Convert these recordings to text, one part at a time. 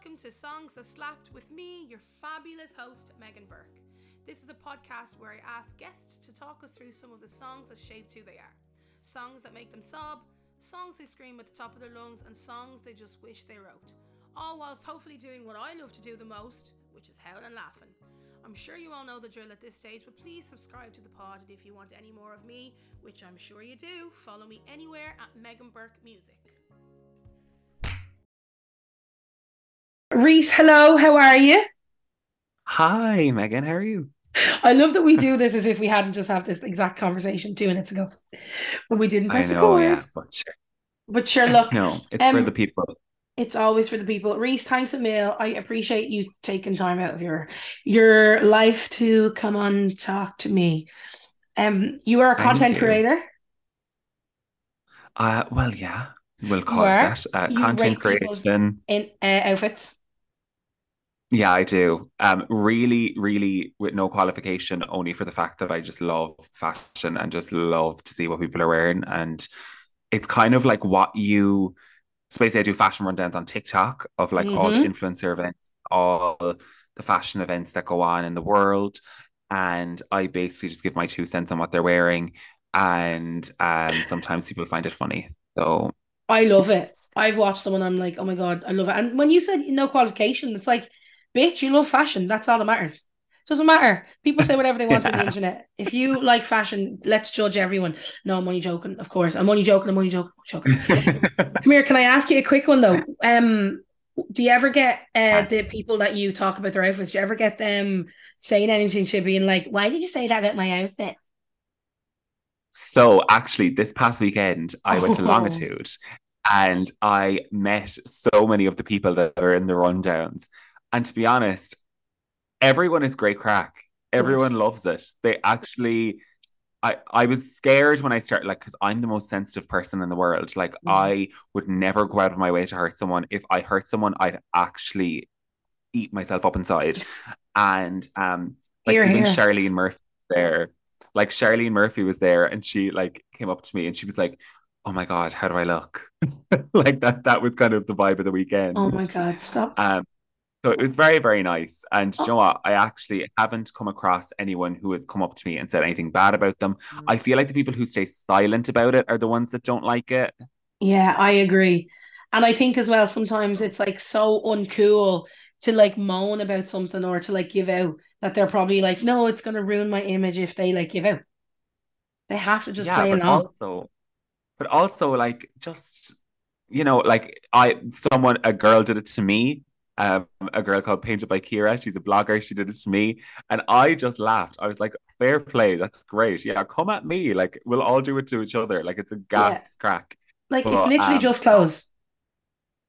welcome to Songs That Slapped with me, your fabulous host, Megan Burke. This is a podcast where I ask guests to talk us through some of the songs that shaped who they are. Songs that make them sob, songs they scream at the top of their lungs, and songs they just wish they wrote. All whilst hopefully doing what I love to do the most, which is howling laughing. I'm sure you all know the drill at this stage, but please subscribe to the pod. And if you want any more of me, which I'm sure you do, follow me anywhere at Megan Burke Music. Hello, how are you? Hi, Megan. How are you? I love that we do this as if we hadn't just had this exact conversation two minutes ago, but we didn't press I know, record. yeah, but sure. But sure, look, no, it's for um, the people. It's always for the people. Reece, thanks a mil. I appreciate you taking time out of your your life to come on talk to me. Um, you are a content creator. Uh, well, yeah, we'll call You it that. Uh, content creation. in uh, outfits. Yeah, I do. Um, really, really, with no qualification, only for the fact that I just love fashion and just love to see what people are wearing. And it's kind of like what you, so basically, I do fashion rundowns on TikTok of like all the Mhm. influencer events, all the fashion events that go on in the world. And I basically just give my two cents on what they're wearing. And um, sometimes people find it funny. So I love it. I've watched someone. I'm like, oh my god, I love it. And when you said no qualification, it's like, bitch, you love fashion. That's all that matters. It doesn't matter. People say whatever they want on the internet. If you like fashion, let's judge everyone. No, I'm only joking. Of course, I'm only joking. I'm only joking. I'm joking. Come here. Can I ask you a quick one though? Um, do you ever get uh, the people that you talk about their outfits? Do you ever get them saying anything to being like, "Why did you say that about my outfit?" So actually, this past weekend, I went to Oh. Longitude and I met so many of the people that are in the rundowns. And to be honest, everyone is great crack. Everyone loves it. They actually, I, I was scared when I started, like, because I'm the most sensitive person in the world. Like, Mhm. I would never go out of my way to hurt someone. If I hurt someone, I'd actually eat myself up inside. And um, like Here, even here. Charlene Murphy was there. Like Charlene Murphy was there, and she like came up to me and she was like, "Oh my god, how do I look?" like that. That was kind of the vibe of the weekend. Oh my god, stop! Um, so it was very, very nice. And do Oh. you know what? I actually haven't come across anyone who has come up to me and said anything bad about them. Mm. I feel like the people who stay silent about it are the ones that don't like it. Yeah, I agree. And I think as well, sometimes it's like so uncool to like moan about something or to like give out that they're probably like, no, it's gonna ruin my image if they like give out. They have to just yeah, play but along. also, but also like just you know, like I someone a girl did it to me. Um, a girl called Painted by Kira. She's a blogger. She did it to me, and I just laughed. I was like, "Fair play, that's great. Yeah, come at me. Like we'll all do it to each other. Like it's a gas crack." Like it's literally um, just clothes.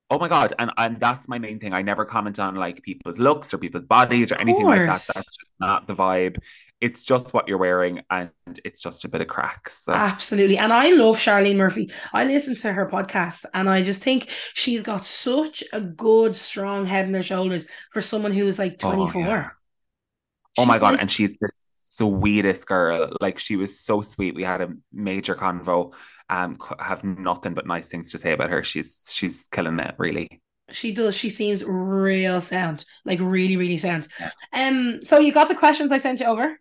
Oh my God. And and that's my main thing. I never comment on like people's looks or people's bodies or anything like that. That's just not the vibe. It's just what you're wearing and it's just a bit of crack. So Absolutely. And I love Charlene Murphy. I listen to her podcast and I just think she's got such a good, strong head on her shoulders for someone who's like Oh, 24. yeah. oh my God. like- And she's the sweetest girl. Like she was so sweet. We had a major convo. Um, have nothing but nice things to say about her. She's she's killing it, really. She does. She seems real sound, like really, really sound. Um. So you got the questions I sent you over.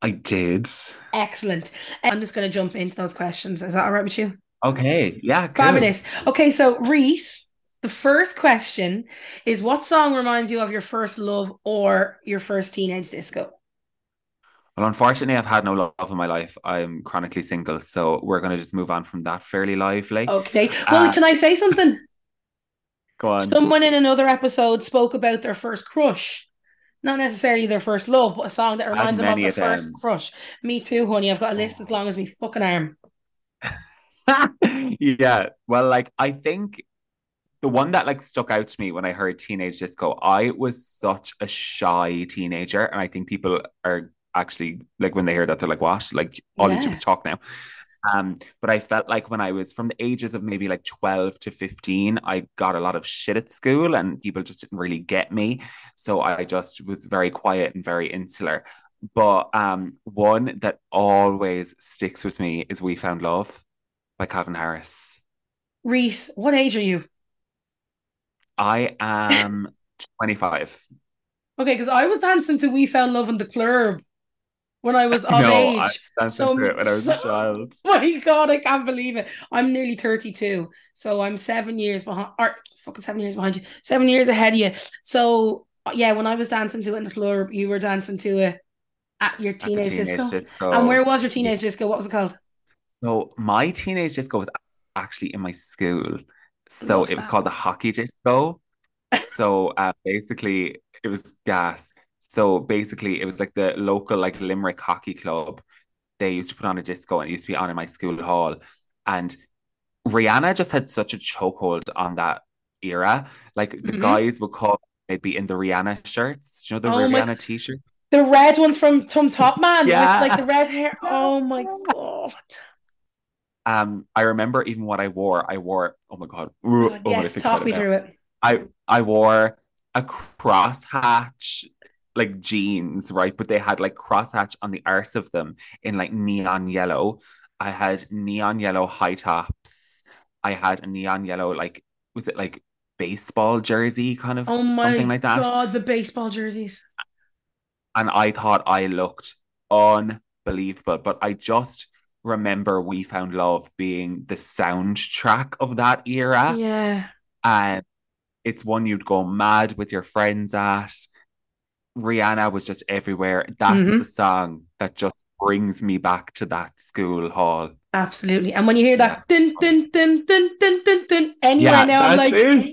I did. Excellent. I'm just going to jump into those questions. Is that all right with you? Okay. Yeah. Fabulous. Okay. So Reece, the first question is: What song reminds you of your first love or your first teenage disco? Well, unfortunately, I've had no love in my life. I'm chronically single, so we're gonna just move on from that fairly lively. Okay. Well, Uh, can I say something? Go on. Someone in another episode spoke about their first crush. Not necessarily their first love, but a song that reminds them of their of first them. crush. Me too, honey. I've got a list oh. as long as me fucking arm. yeah. Well, like I think the one that like stuck out to me when I heard teenage disco, I was such a shy teenager, and I think people are actually like when they hear that they're like, "What? Like all you do is talk now." Um, but I felt like when I was from the ages of maybe like 12 to 15, I got a lot of shit at school and people just didn't really get me. So I just was very quiet and very insular. But um, one that always sticks with me is We Found Love by Calvin Harris. Reese, what age are you? I am 25. Okay, because I was dancing to We Found Love in the Club when I was of no, age. I So- when I was a so- child. My God, I can't believe it. I'm nearly 32, so I'm seven years behind, or fucking seven years behind you, seven years ahead of you. So yeah, when I was dancing to it in the club, you were dancing to it at your At teenage, teenage disco. disco. And where was your teenage disco? What was it called? So my teenage disco was actually in my school. So it was called the hockey disco. So uh, basically it was gas. So basically it was like the local like Limerick hockey club. They used to put on a disco and it used to be on in my school hall. And Rihanna just had such a chokehold on that era. Like the Mhm. guys would come, they'd be in the Rihanna shirts. Do you know the Oh Rihanna t-shirts? The red ones from Tom Top Man Yeah. with like the red hair. Oh my God. Um, I remember even what I wore. I wore, oh my God. God, oh, yes, talk me now. through it. I I wore a crosshatch like jeans, right? But they had like crosshatch on the arse of them in like neon yellow. I had neon yellow high tops. I had a neon yellow like was it like baseball jersey kind of Oh my something like that. God, the baseball jerseys. And I thought I looked unbelievable, but I just remember We Found Love being the soundtrack of that era. Yeah. and it's one you'd go mad with your friends at. Rihanna was just everywhere. That's Mhm. the song that just brings me back to that school hall. Absolutely. And when you hear that dun dun dun dun dun dun dun anywhere now, I'm like, it.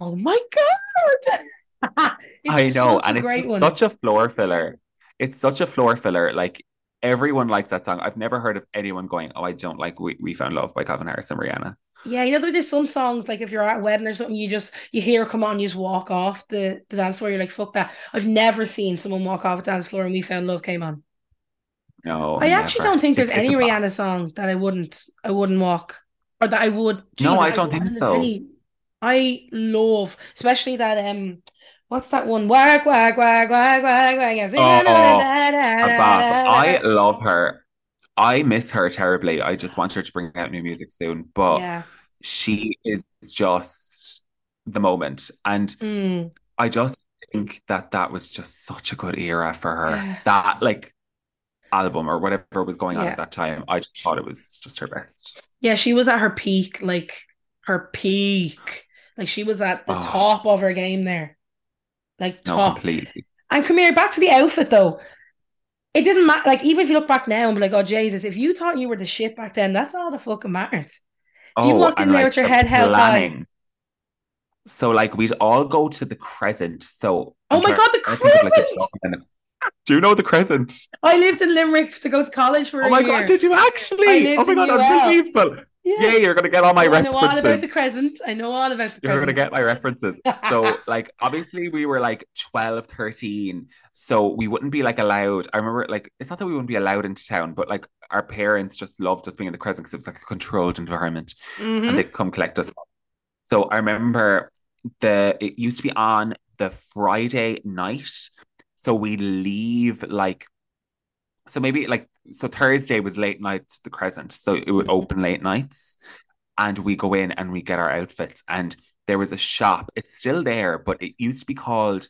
oh my God. I know, and it's one. such a floor filler. It's such a floor filler. Like everyone likes that song. I've never heard of anyone going, "Oh, I don't like We, we Found Love" by Calvin Harris and Rihanna. Yeah, you know, there's some songs like if you're at a wedding or something, you just you hear come on, you just walk off the, the dance floor. You're like, fuck that. I've never seen someone walk off a dance floor and we found love came on. No, I actually don't think there's It's- it's any bop. Rihanna song that I wouldn't I wouldn't walk or that I would. No, I don't think so. any- I love, especially that um, what's that one? Wag wag wag wag wag wag. yes. Oh, bop. I love her. I miss her terribly. I just want her to bring out new music soon. But yeah. she is just the moment. And Mm. I just think that that was just such a good era for her. That like album or whatever was going on Yeah. at that time. I just thought it was just her best. Yeah, she was at her peak, like her peak. Like she was at the Oh. top of her game there. Like No, top. completely. And come here, back to the outfit though. It didn't matter. Like, even if you look back now and be like, oh, Jesus, if you thought you were the shit back then, that's all that fucking matters. If you oh, walked in there with your the head held high. So like we'd all go to the Crescent. So Oh I'm my God, the like, Crescent! Do you know the Crescent? I lived in Limerick to go to college for Oh my year. God, did you I actually? lived Oh my in God, UL. unbelievable. Yeah. Yeah, you're gonna get all my So I know all about the references. Crescent. I know all about the You're gonna get my references. So, like, obviously, we were like 12, 13. So, we wouldn't be like allowed. I remember, like, it's not that we wouldn't be allowed into town, but like, our parents just loved us being in the Crescent because it was like a controlled environment Mhm. and they'd come collect us. So, I remember the, it used to be on the Friday night. So, we leave like, so maybe like, so Thursday was late nights, the Crescent. So, it would Mhm. open late nights and we go in and we get our outfits and there was a shop it's still there but it used to be called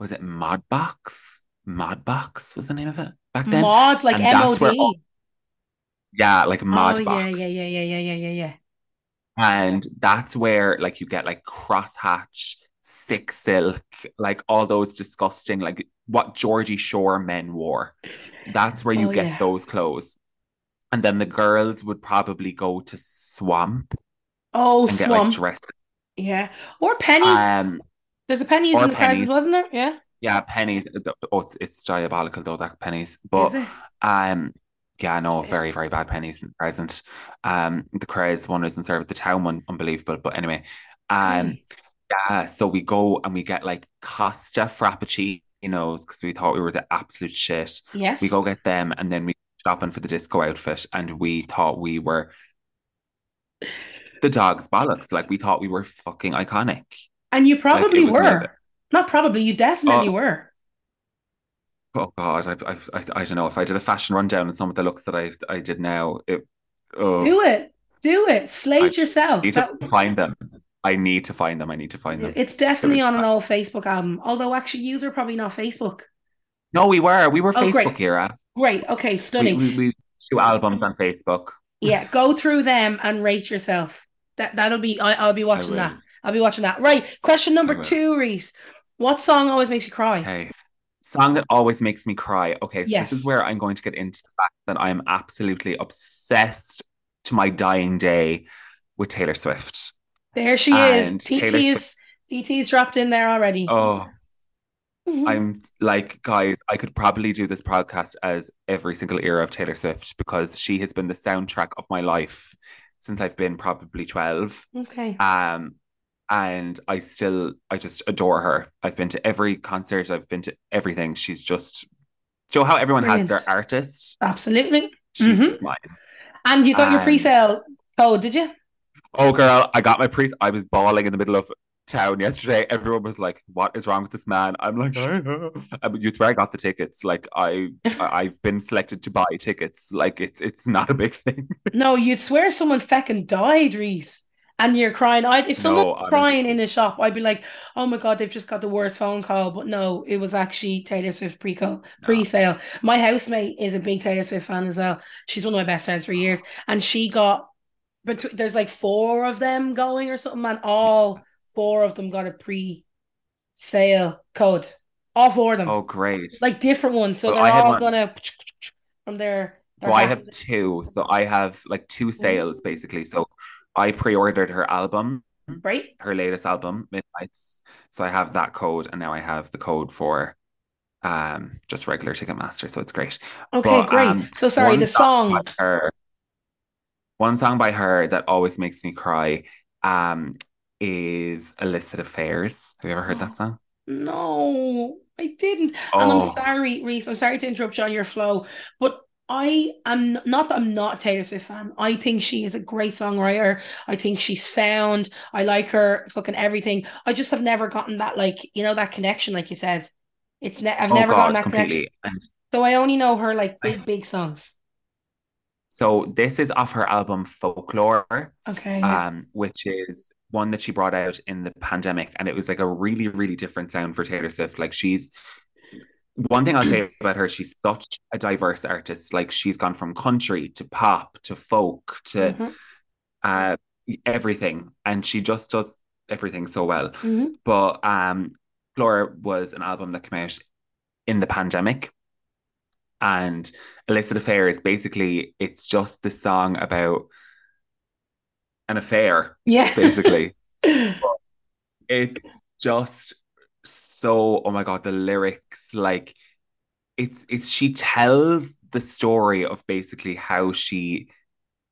was it modbox modbox was the name of it back then Mod, like And MOD. all- yeah like Oh, modbox yeah, yeah, yeah, yeah, yeah, yeah, yeah, yeah. and that's where like you get like crosshatch thick silk like all those disgusting like what Geordie Shore men wore that's where you Oh, get yeah. those clothes and then the girls would probably go to swamp Oh, and get like Swamp. dressed Yeah. Or Penneys. um There's a Penneys in the Penneys. wasn't there? Yeah. Yeah, Penneys. Oh, it's, it's diabolical though, that Penneys. But um yeah, no, very, very bad Penneys in the Crescent. Um the Craze one isn't served, the town one, unbelievable. But anyway, um yeah, so we go and we get like Costa Frappuccinos because we thought we were the absolute shit. Yes. We go get them and then we shopping for the disco outfit and we thought we were the dog's bollocks. Like we thought we were fucking iconic. And you probably was were. amazing. Not probably, you definitely Oh. were. Oh God, I, I, I, I don't know if I did a fashion rundown and some of the looks that I, I did now. It, oh, Do it. Do it. Slate I yourself. That- find them. I need to find them. I need to find them. It's definitely on an old Facebook album. Although actually, user probably not Facebook. No, we were. We were Oh, great. Facebook era. Great. Okay. We, Stunning. we, we do albums on Facebook. yeah. Go through them and rate yourself. That that'll be. I, I'll be watching will. that. I'll be watching that. Right. Question number two, Reece. What song always makes you cry? Okay. Song that always makes me cry. Okay, so Yes. this is where I'm going to get into the fact that I am absolutely obsessed to my dying day with Taylor Swift. There she is. And TT Taylor is TT's dropped in there already. Oh, Mhm. I'm like, guys, I could probably do this podcast as every single era of Taylor Swift because she has been the soundtrack of my life since I've been probably 12. okay. Um, and I still, I just adore her. I've been to every concert, I've been to everything. She's just, do you know how everyone has Brilliant. their artist? Absolutely. She's Mhm. just mine. And you got your And- pre-sale code, did you? Oh, girl, I got my pre. I was bawling in the middle of town yesterday. Everyone was like, "What is wrong with this man?" I'm like, I mean, "You swear I got the tickets? Like, I, I- I've been selected to buy tickets. Like, it's it's not a big thing." No, you'd swear someone fecking died, Reece. And you're crying. I if someone No, crying in a shop, I'd be like, "Oh my god, they've just got the worst phone call." But no, it was actually Taylor Swift pre-co pre-sale. My housemate is a big Taylor Swift fan as well. She's one of my best friends for years, and she got. But there's like four of them going or something, and all four of them got a pre-sale code. All four of them, Oh, great. like different ones. So Well, they're all one- gonna from their. their Well, I have two, so I have like two sales basically. So I pre-ordered her album, Right. her latest album, Midnights. So I have that code, and now I have the code for um just regular Ticketmaster. So it's great. Okay, But, great. um, so sorry, the song. her, one song by her that always makes me cry, um, is "Illicit Affairs." Have you ever heard that song? No, I didn't. And I'm Oh. sorry, Reece. I'm sorry to interrupt you on your flow, but I am not that I'm not a Taylor Swift fan. I think she is a great songwriter. I think she's sound. I like her fucking everything. I just have never gotten that like you know that connection, like you said. It's ne- I've Oh never gotten that connection. completely. And So I only know her like big big songs. So this is off her album Folklore. Okay. um, which is one that she brought out in the pandemic, and it was like a really, really different sound for Taylor Swift. Like she's one thing I'll say about her, she's such a diverse artist. Like she's gone from country to pop to folk to Mhm, uh everything, and she just does everything so well. mhm. But um, Folklore was an album that came out in the pandemic. And Illicit Affairs, basically, it's just the song about an affair, Yeah. basically. it's just so oh my god the lyrics like it's it's she tells the story of basically how she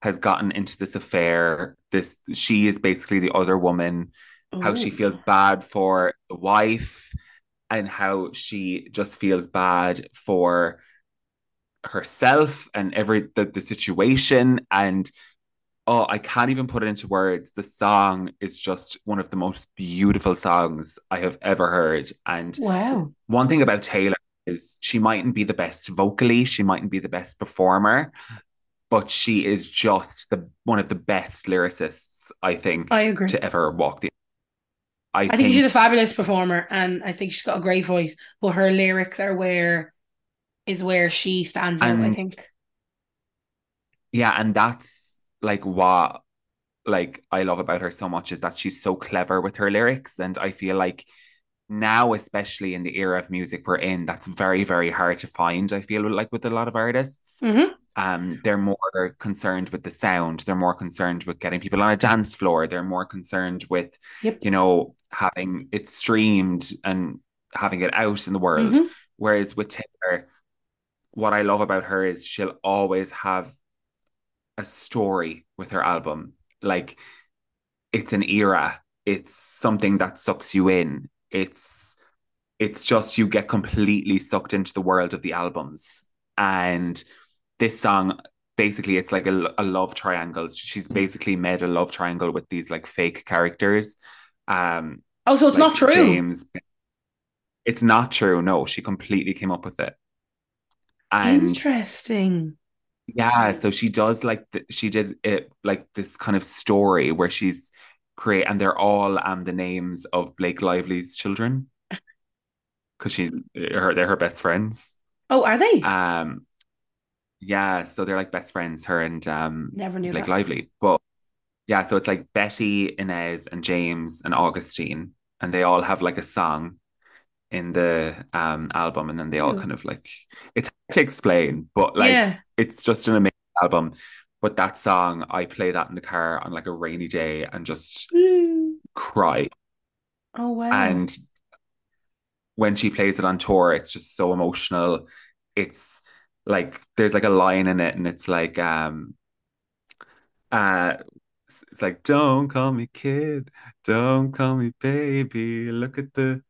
has gotten into this affair this she is basically the other woman how she oh. feels bad for the wife and how she just feels bad for herself and every the, the situation and oh I can't even put it into words the song is just one of the most beautiful songs I have ever heard and Wow. one thing about Taylor is she mightn't be the best vocally she mightn't be the best performer but she is just the one of the best lyricists I think I agree. to ever walk the I, I think she's a fabulous performer and I think she's got a great voice, but her lyrics are where is where she stands out, I think. Yeah, and that's like what like I love about her so much is that she's so clever with her lyrics. And I feel like now, especially in the era of music we're in, that's very, very hard to find. I feel like with a lot of artists. hmm Um, they're more concerned with the sound, they're more concerned with getting people on a dance floor, they're more concerned with, Yep. you know, having it streamed and having it out in the world. Mhm. Whereas with Taylor, what I love about her is she'll always have a story with her album. Like it's an era. It's something that sucks you in. It's it's just you get completely sucked into the world of the albums. And this song basically it's like a, a love triangle. She's basically made a love triangle with these like fake characters. Um Oh, so it's like not true. James. It's not true. No, she completely came up with it. And Interesting. yeah, so she does like th- she did it like this kind of story where she's create, and they're all um the names of Blake Lively's children because she her they're her best friends. Oh, are they? Um, yeah, so they're like best friends, her and um Never knew Blake that. Lively. But yeah, so it's like Betty, Inez, and James and Augustine, and they all have like a song in the um album, and then they all Ooh. kind of like it's hard to explain, but like yeah. it's just an amazing album. But that song, I play that in the car on like a rainy day and just cry. Oh wow. And when she plays it on tour, it's just so emotional. It's like there's like a line in it, and it's like um uh it's like don't call me kid, don't call me baby. Look at the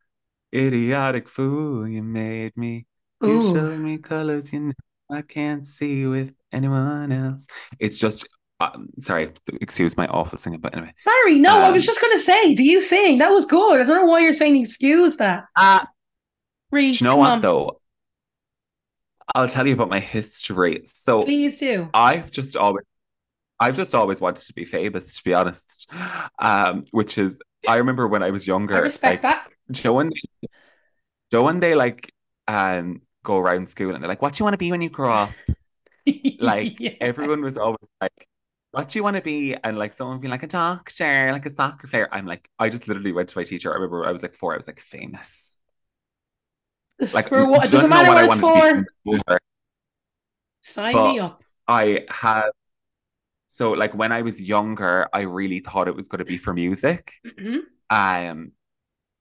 idiotic fool you made me. You Ooh. showed me colors you know I can't see with anyone else. It's just um, sorry, excuse my awful singing, but anyway. Sorry, no, I was Um, just gonna say, do you sing? That was good. I don't know why you're saying excuse that. Uh, Reece, you know what on. though? I'll tell you about my history. So Please do. I've just always I've just always wanted to be famous, to be honest. Um, which is I remember when I was younger, I respect like that. Joe and Joe and they like um go around school and they're like, What do you want to be when you grow up? Like Yeah. everyone was always like, What do you want to be? And like someone would be like a doctor, like a soccer player. I'm like, I just literally went to my teacher. I remember I was like four, I was like famous. Like for what? It doesn't matter what what it's for. be. Sign me up. I have. so like when I was younger, I really thought it was going to be for music. Mhm. Um,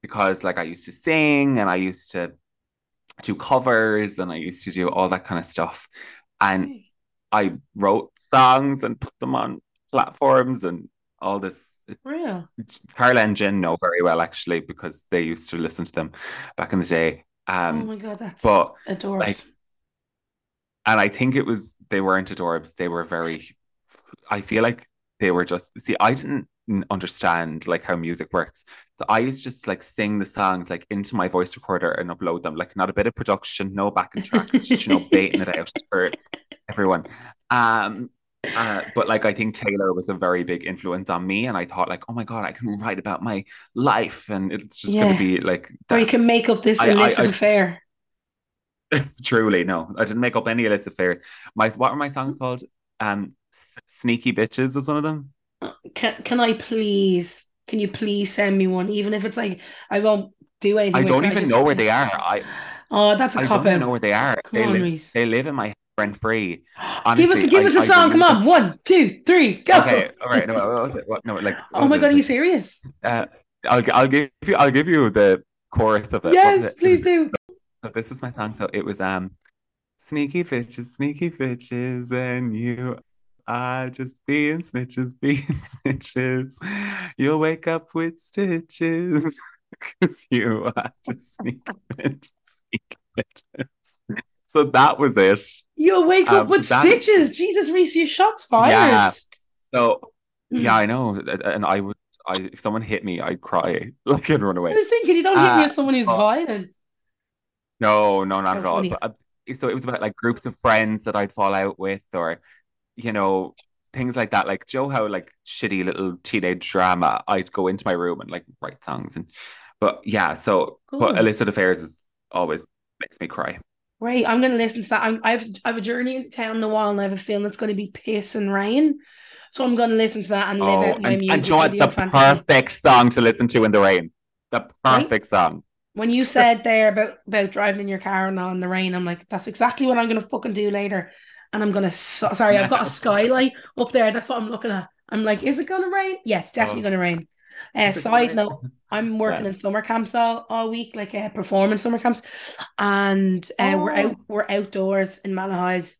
because like I used to sing and I used to do covers and I used to do all that kind of stuff. And I wrote songs and put them on platforms and all this. Real. Carla and Jen know very well actually because they used to listen to them back in the day. oh Um, my god, that's but, adorable. like, and I think it was they weren't adorbs. They were very. I feel like they were just. See, I didn't understand like how music works. So I used to just like sing the songs like into my voice recorder and upload them. Like not a bit of production, no backing tracks, just you know, baiting it out for everyone. Um. Uh, but like I think Taylor was a very big influence on me, and I thought like, oh my god, I can write about my life, and it's just Yeah. gonna be like Or you can make up this I- I- illicit I- affair. Truly, no, I didn't make up any illicit affairs. My what were my songs called? Um, S- Sneaky Bitches was one of them. Can can I please? Can you please send me one? Even if it's like I won't do anything. I don't even just- know where they are. I Oh, that's a I cop don't even know where they are. Come They on, live, Reece. they live in my rent free. give us honestly, give I- us a I song. Come on, one, two, three, go. Okay, all right. No, no, like. Oh my god, are you serious? Uh, I'll I'll give you I'll give you the chorus of it. Yes, it? It please was- do. So this was my song. So it was um sneaky bitches, sneaky bitches, and you are just being snitches, being snitches. You'll wake up with stitches. Cause you are just bitches. So that was it. You'll wake up Um, with that- stitches. Jesus, Reece, your shots fired. Yeah. So Mm. yeah, I know. And I would I if someone hit me, I'd cry. Like I'd run away. I was thinking you don't hit me Uh, as someone who's oh. violent. No, no, not So at all. But uh, so it was about like groups of friends that I'd fall out with, or you know, things like that. Like Joe, how like shitty little teenage drama. I'd go into my room and like write songs, and but yeah. So, but Good. illicit affairs is always makes me cry. Right, I'm going to listen to that. I'm, I've I have a journey into town in a while, and I have a feeling it's going to be piss and rain. So I'm going to listen to that and live Oh, out my and, music and you know what? The fantasy. perfect song to listen to in the rain. The Right? perfect song. When you said there about about driving in your car and on the rain, I'm like, that's exactly what I'm going to fucking do later. And I'm going to so- sorry, I've got a skylight up there. That's what I'm looking at. I'm like, is it going to rain? Yeah, it's definitely Oh. going to rain. Uh, Is it side note, I'm working Yeah. in summer camps all, all week, like uh, performance summer camps, and uh, we're Oh. out we're outdoors in Malahide,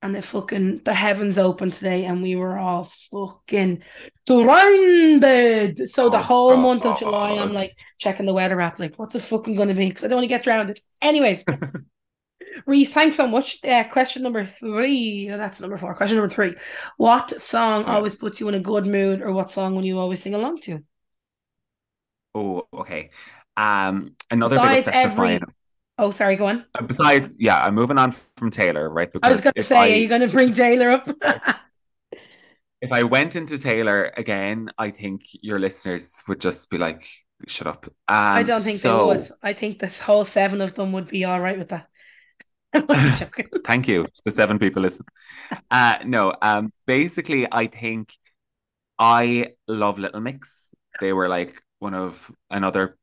and the fucking the heavens opened today, and we were all fucking drowned. So the Oh, whole month of God. July, I'm like checking the weather app, like what's it fucking gonna be? Because I don't want to get drowned. Anyways, Reece, thanks so much. Uh, question number three. Oh, that's number four. Question number three. What song Yeah. always puts you in a good mood, or what song will you always sing along to? Oh, okay. Um, another Besides every- Oh, sorry, go on. Uh, Besides, yeah, I'm moving on from Taylor, right? Because I was going to say, I- are you going to bring Taylor up? if I went into Taylor again, I think your listeners would just be like, "Shut up." Um, I don't think so, they would. I think this whole seven of them would be all right with that. Thank you. The seven people listen. Uh, no, um, basically, I think I love Little Mix. They were like one of another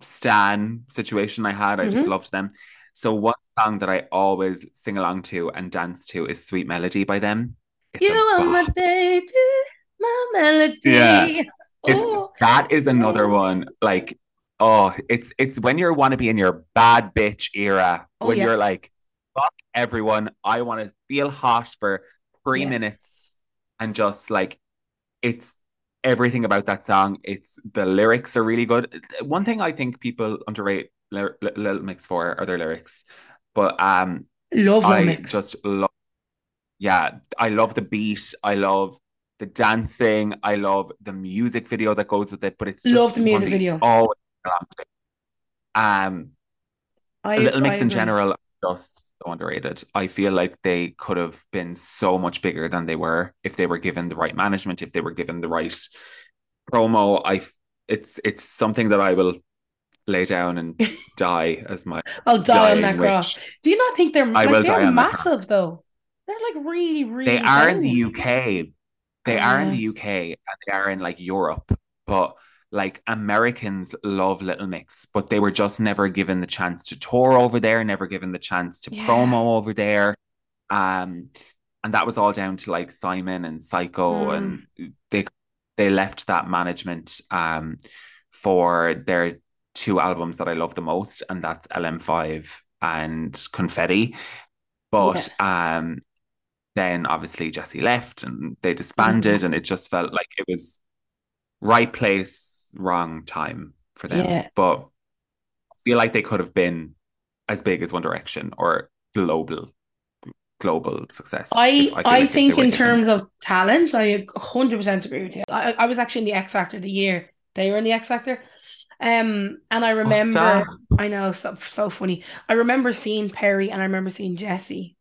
Stan situation I had. I just Mhm. loved them. So one song that I always sing along to and dance to is Sweet Melody by them. It's you are my day, my melody. Yeah. It's Oh, that is another one. Like, oh, it's it's when you want to be in your bad bitch era, Oh, when yeah. you're like, fuck everyone. I want to feel hot for three Yeah. minutes and just like it's everything about that song. It's the lyrics are really good. One thing I think people underrate Li- Little Mix for are their lyrics. But um love I Mix. just love yeah, I love the beat. I love the dancing. I love the music video that goes with it. But it's just Love the music video. To. Um, I, Little Mix I in general are just so underrated. I feel like they could have been so much bigger than they were if they were given the right management, if they were given the right promo. I it's it's something that I will lay down and die as my I'll die on that cross. Do you not think they're I like will they're die on massive though? They're like really, really. They are in the. UK. They are in the UK and they are in like Europe, but like Americans love Little Mix, but they were just never given the chance to tour over there, never given the chance to Yeah. promo over there. Um, and that was all down to like Simon and Syco, Mm. and they they left that management um for their two albums that I love the most, and that's LM5 and Confetti. But um then obviously Jesy left and they disbanded, and it just felt like it was right place, wrong time for them. Yeah. But I feel like they could have been as big as One Direction or global global success. I feel I like think in terms of talent, I 100% agree with you. I, I was actually in the X Factor the year they were in the X Factor. Um, and I remember. I know, so, so funny. I remember seeing Perrie and I remember seeing Jesy.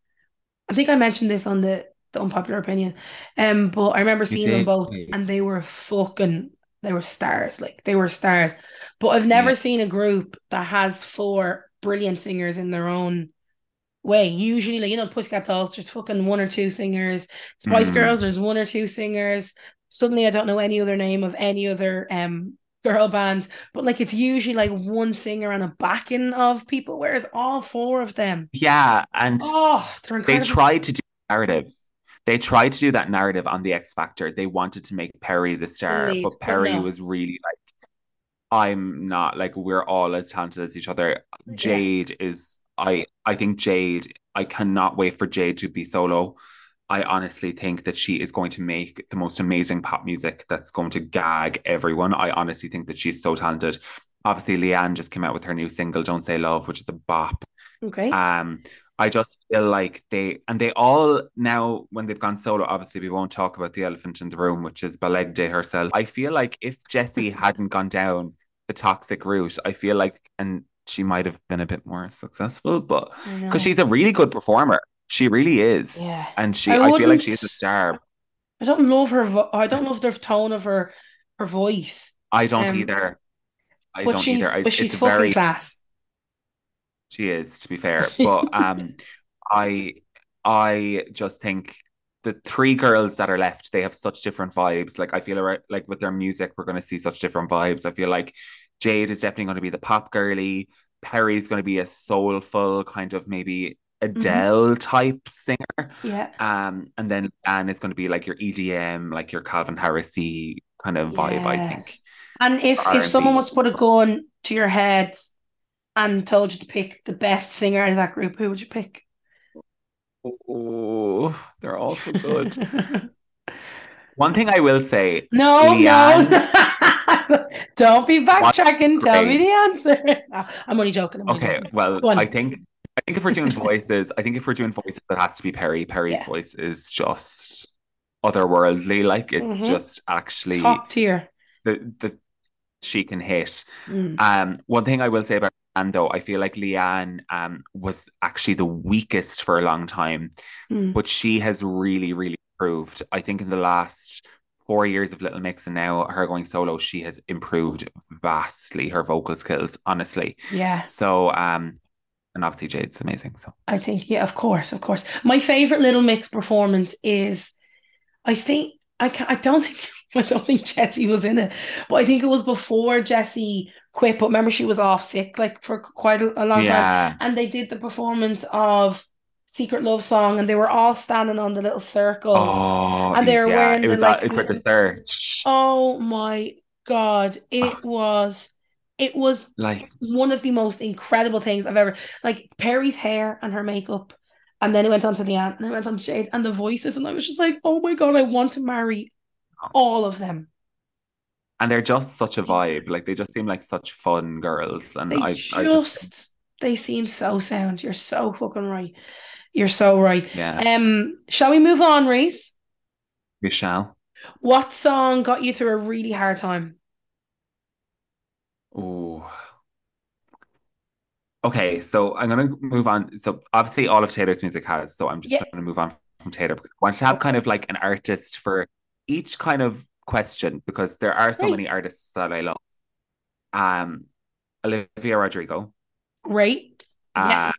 I think I mentioned this on the, the unpopular opinion. Um, but I remember seeing them both and they were fucking, they were stars. Like they were stars. But I've never Yeah. seen a group that has four brilliant singers in their own way. Usually, like you know, Pussycat Dolls, there's fucking one or two singers. Spice Mm. Girls, there's one or two singers. Suddenly, I don't know any other name of any other um girl bands, but like it's usually like one singer and a backing of people, whereas all four of them, Yeah, and oh, they tried to do narrative. They tried to do that narrative on the X Factor. They wanted to make Perrie the star, Lead, but but Perrie no. was really like, I'm not like we're all as talented as each other. Yeah. Jade is I I think Jade, I cannot wait for Jade to be solo. I honestly think that she is going to make the most amazing pop music that's going to gag everyone. I honestly think that she's so talented. Obviously, Leigh-Anne just came out with her new single, Don't Say Love, which is a bop. Okay. Um, I just feel like they and they all now when they've gone solo, obviously we won't talk about the elephant in the room, which is Balegde herself. I feel like if Jesy hadn't gone down the toxic route, I feel like and she might have been a bit more successful, but because she's a really good performer. She really is. Yeah. And she I I, feel like she is a star. I don't love her. Vo- I don't love the tone of her her voice, I don't Um, either. I but don't she's either. I, but she's it's fucking very class. She is, to be fair. But um I I just think the three girls that are left, they have such different vibes. Like I feel like, like with their music, we're gonna see such different vibes. I feel like Jade is definitely going to be the pop girly. Perrie's going to be a soulful kind of maybe Adele type singer. Yeah. Um, and then Anne is going to be like your EDM, like your Calvin Harrisy kind of vibe, I think. And if if R&B. someone was to put a gun to your head and told you to pick the best singer out of that group, who would you pick? Oh, they're all so good. One thing I will say, no, Leigh-Anne. no. Don't be backtracking. Tell me the answer. No, I'm only joking. I'm only okay, joking. well, I think I think if we're doing voices, I think if we're doing voices, it has to be Perrie. Perrie's Yeah. voice is just otherworldly. Like it's Mhm. just actually Top tier. the the she can hit. Mm. Um, one thing I will say about Leigh-Anne though, I feel like Leigh-Anne um was actually the weakest for a long time, Mm. but she has really, really improved. I think in the last four years of Little Mix and now her going solo, she has improved vastly her vocal skills, honestly. Yeah. So um and obviously Jade's amazing. So I think, yeah, of course, of course. My favorite Little Mix performance is, I think, I can I don't think, I don't think Jesy was in it, but I think it was before Jesy quit. But remember, she was off sick like for quite a, a long yeah. time, and they did the performance of Secret Love Song, and they were all standing on the little circles, Oh, and they were yeah. wearing it the, like, for the search. Oh my god, it Ah. was, it was Like one of the most incredible things I've ever like Perrie's hair and her makeup, and then it went on to Leigh-Anne, and then it went on to Jade and the voices, and I was just like, oh my god, I want to marry all of them. and they're just such a vibe. Like they just seem like such fun girls. And They I just, I just they seem so sound. You're so fucking right. You're so right. yeah. Um, shall we move on, Reece? we shall. What song got you through a really hard time? Oh. Okay, so I'm gonna move on. So obviously all of Taylor's music has, so I'm just Yeah. gonna move on from Taylor because I want to have kind of like an artist for each kind of question because there are so Great. many artists that I love. Um, Olivia Rodrigo. Great. Yeah. Uh,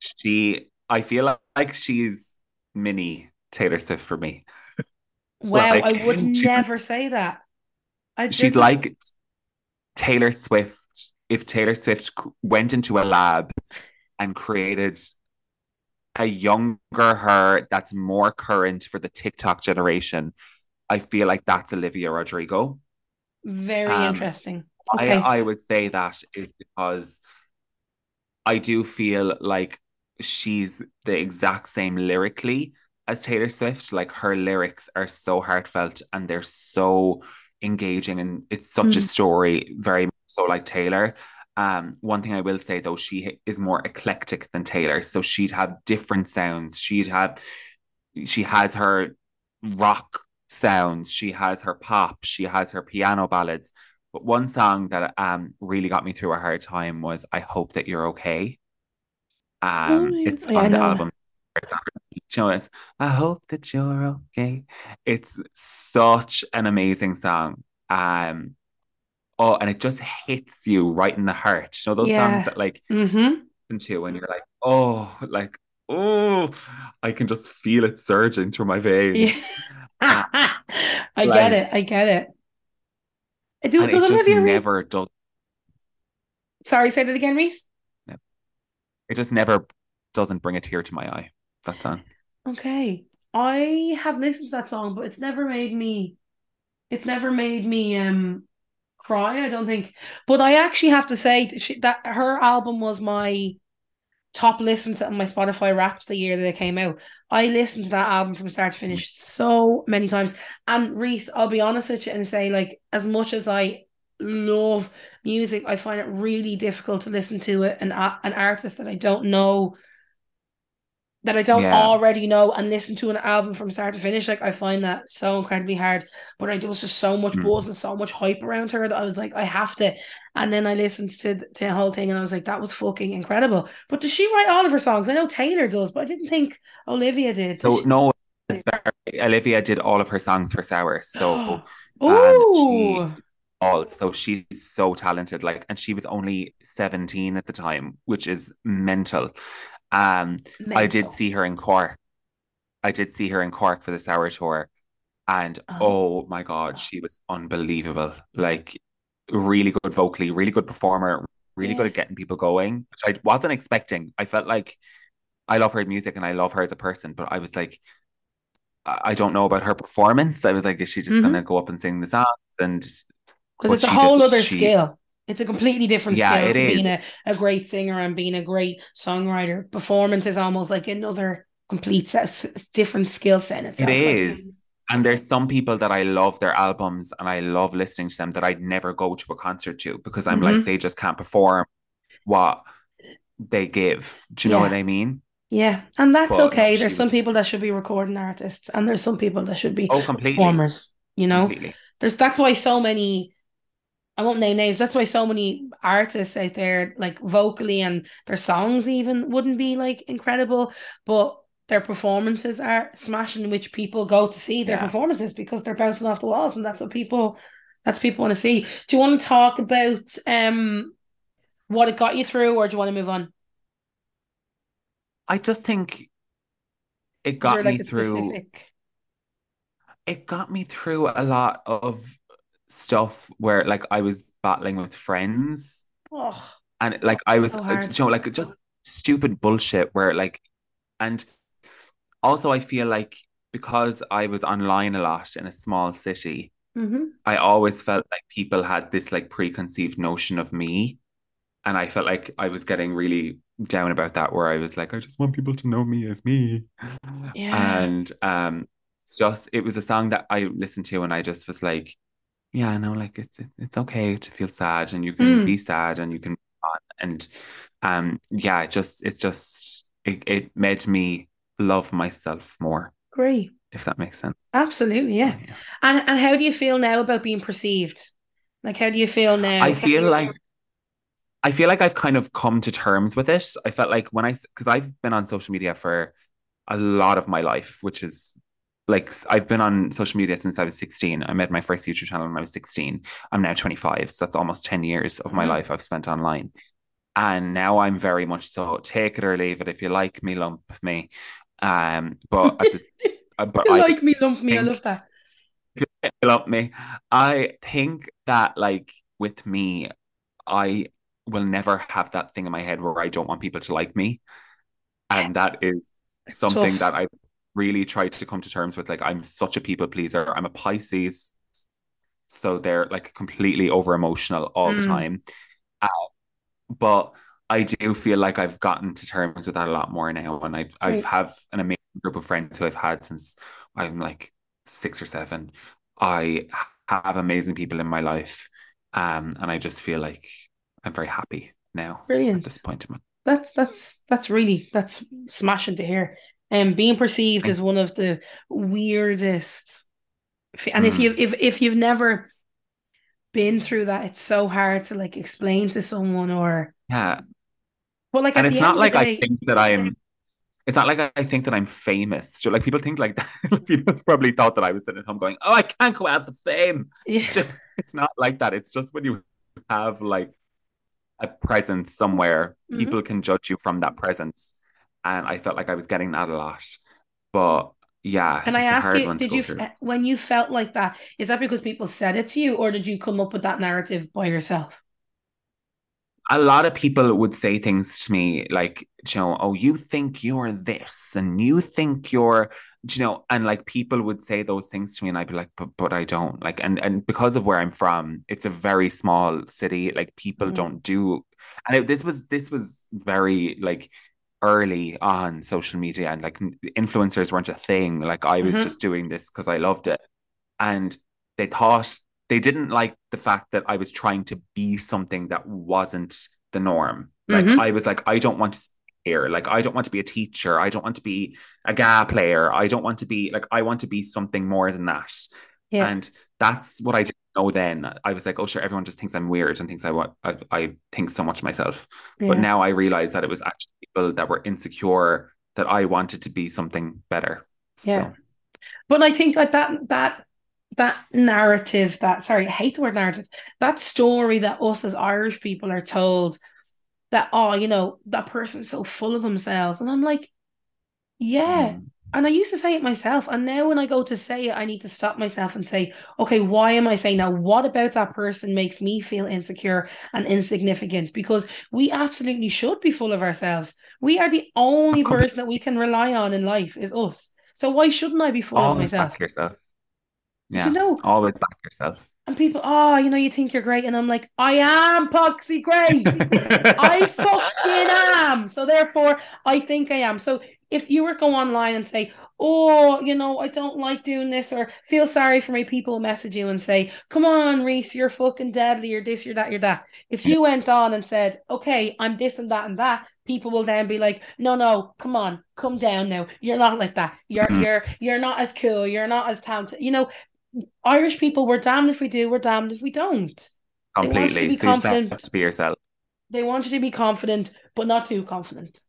she, I feel like she's mini Taylor Swift for me. Wow, like, I would she's- never say that. I She's just- like Taylor Swift. If Taylor Swift went into a lab and created a younger her that's more current for the TikTok generation, I feel like that's Olivia Rodrigo. very um, interesting. I, Okay. I would say that is because I do feel like she's the exact same lyrically as Taylor Swift. Like her lyrics are so heartfelt and they're so engaging and it's such a Mm. story, very much so like Taylor. Um, one thing I will say though, she is more eclectic than Taylor. So she'd have different sounds. She'd have she has her rock sounds, she has her pop, she has her piano ballads. But one song that um really got me through a hard time was I Hope That You're Okay. Um Oh, it's yeah, on the album. It's on. You know, it's I hope that you're okay. It's such an amazing song. Um oh, and it just hits you right in the heart. You know those Yeah. songs that like Mm-hmm. listen to and you're like, oh, like, oh, I can just feel it surging through my veins. Yeah. I like- get it. I get it. Uh, Do, And it just Olivia Re- never does Sorry, say that again, Reece. it just never doesn't bring a tear to my eye. That song. Okay. I have listened to that song, but it's never made me it's never made me um cry, I don't think. But I actually have to say that, she, that her album was my top listen to on my Spotify Wrapped the year that it came out. I listened to that album from start to finish so many times. And Reece, I'll be honest with you and say, like, as much as I love music, I find it really difficult to listen to it an an artist that I don't know that I don't Yeah. already know and listen to an album from start to finish. Like I find that so incredibly hard. But I there was just so much Mm. buzz and so much hype around her that I was like, I have to. And then I listened to, to the whole thing and I was like, that was fucking incredible. But does she write all of her songs? I know Taylor does, but I didn't think Olivia did. So she- no, Olivia did all of her songs for Sour. So Ooh. all so she's so talented. Like, and she was only 17 at the time, which is mental. Um, I did see her in Cork. I did see her in Cork for the Sour tour. And Oh. oh my God, she was unbelievable. Like really good vocally, really good performer, really good at getting people going, which I wasn't expecting. I felt like I love her music and I love her as a person, but I was like, I don't know about her performance. I was like, is she just Mhm. gonna go up and sing the songs? And Because it's a whole just- other she- skill. It's a completely different Yeah, skill to being a, a great singer and being a great songwriter. Performance is almost like another complete set, different skill set in It itself. like- And there's some people that I love their albums and I love listening to them that I'd never go to a concert to because I'm Mhm. like, they just can't perform what they give. Do you know what I mean? Yeah, and that's But okay. There's some people that should be recording artists, and there's some people that should be Oh, completely. performers. You know, Completely. there's that's why so many. I won't name names. That's why so many artists out there, like vocally and their songs, even wouldn't be like incredible, but their performances are smashing, which people go to see their Yeah. performances because they're bouncing off the walls, and that's what people that's what people want to see. Do you want to talk about um what it got you through, or do you want to move on? I just think it got there, me like, a through. specific- It got me through a lot of stuff where like I was battling with friends Oh, and like I was, So uh, you know, like just stupid bullshit where like, and also I feel like because I was online a lot in a small city, mhm. I always felt like people had this like preconceived notion of me. And I felt like I was getting really down about that, where I was like, I just want people to know me as me. Yeah. And um just it was a song that I listened to and I just was like, yeah, no, like it's it's okay to feel sad and you can Mm. be sad and you can. And um yeah, it just it just it, it made me love myself more, Great. if that makes sense. Absolutely, yeah. So, And and how do you feel now about being perceived? Like, how do you feel now? I feel like I feel like I've kind of come to terms with it. I felt like when I, because I've been on social media for a lot of my life, which is like I've been on social media since I was 16. I made my first YouTube channel when I was 16. I'm now 25. So that's almost 10 years of my Mhm. life I've spent online. And now I'm very much so take it or leave it. If you like me, lump me. Um, but at the, uh, but You I like me, lump me. I love that. love me. I think that like with me, I will never have that thing in my head where I don't want people to like me. And that is It's something tough. that I really tried to come to terms with. Like I'm such a people pleaser. I'm a Pisces. So they're like completely over emotional all the Mm. time. Uh, but I do feel like I've gotten to terms with that a lot more now. And I've Right. I've have an amazing group of friends who I've had since I'm like six or seven. I have amazing people in my life. Um, and I just feel like I'm very happy now Brilliant. at this point in my That's that's that's really that's smashing to hear. And being perceived as one of the weirdest. And if Mm. you if if you've never been through that, it's so hard to like explain to someone or. yeah. Well, like And it's not like the I think that I'm it's not like I think that I'm famous. So, like people think like that. people probably thought that I was sitting at home going, Oh, I can't go out the fame. yeah, it's not like that. It's just when you have like a presence somewhere, Mhm. people can judge you from that presence. And I felt like I was getting that a lot. But yeah, Can I it's a ask you, did you, through. when you felt like that, is that because people said it to you, or did you come up with that narrative by yourself? a lot of people would say things to me like, you know, oh, you think you're this and you think you're, you know, and like people would say those things to me and I'd be like, but but I don't. Like and and because of where I'm from, it's a very small city. Like people Mm. don't do and it, this was this was very like early on social media and like influencers weren't a thing. Like I was Mhm. just doing this because I loved it. And they thought they didn't like the fact that I was trying to be something that wasn't the norm. Like Mhm. I was like, I don't want to here. Like I don't want to be a teacher. I don't want to be a GAA player. I don't want to be like I want to be something more than that. Yeah. And that's what I didn't know then. I was like, oh sure, everyone just thinks I'm weird and thinks I want I, I think so much myself. But now I realize that it was actually people that were insecure that I wanted to be something better. Yeah. So But I think like that that that narrative that sorry, I hate the word narrative. That story that us as Irish people are told that oh, you know, that person's so full of themselves. And I'm like, yeah. mm, And I used to say it myself. And now when I go to say it, I need to stop myself and say, okay, why am I saying now? What about that person makes me feel insecure and insignificant? Because we absolutely should be full of ourselves. We are the only person that we can rely on in life is us. So why shouldn't I be full of always myself? back yourself. Yeah. You know, Always back yourself. and people, oh, you know, you think you're great, and I'm like, I am Poxy great. I fucking am. So therefore, I think I am. So if you were to go online and say, oh, you know, I don't like doing this, or feel sorry for me, people message you and say, come on, Reece, you're fucking deadly, you're this, you're that, you're that. If you went on and said, okay, I'm this and that and that, people will then be like, no, no, come on, come down now. You're not like that. You're Mhm. you're you're not as cool. You're not as talented. You know, Irish people, we're damned if we do, we're damned if we don't. They want you to Completely. be So you confident. have to be yourself. They want you to be confident, but not too confident.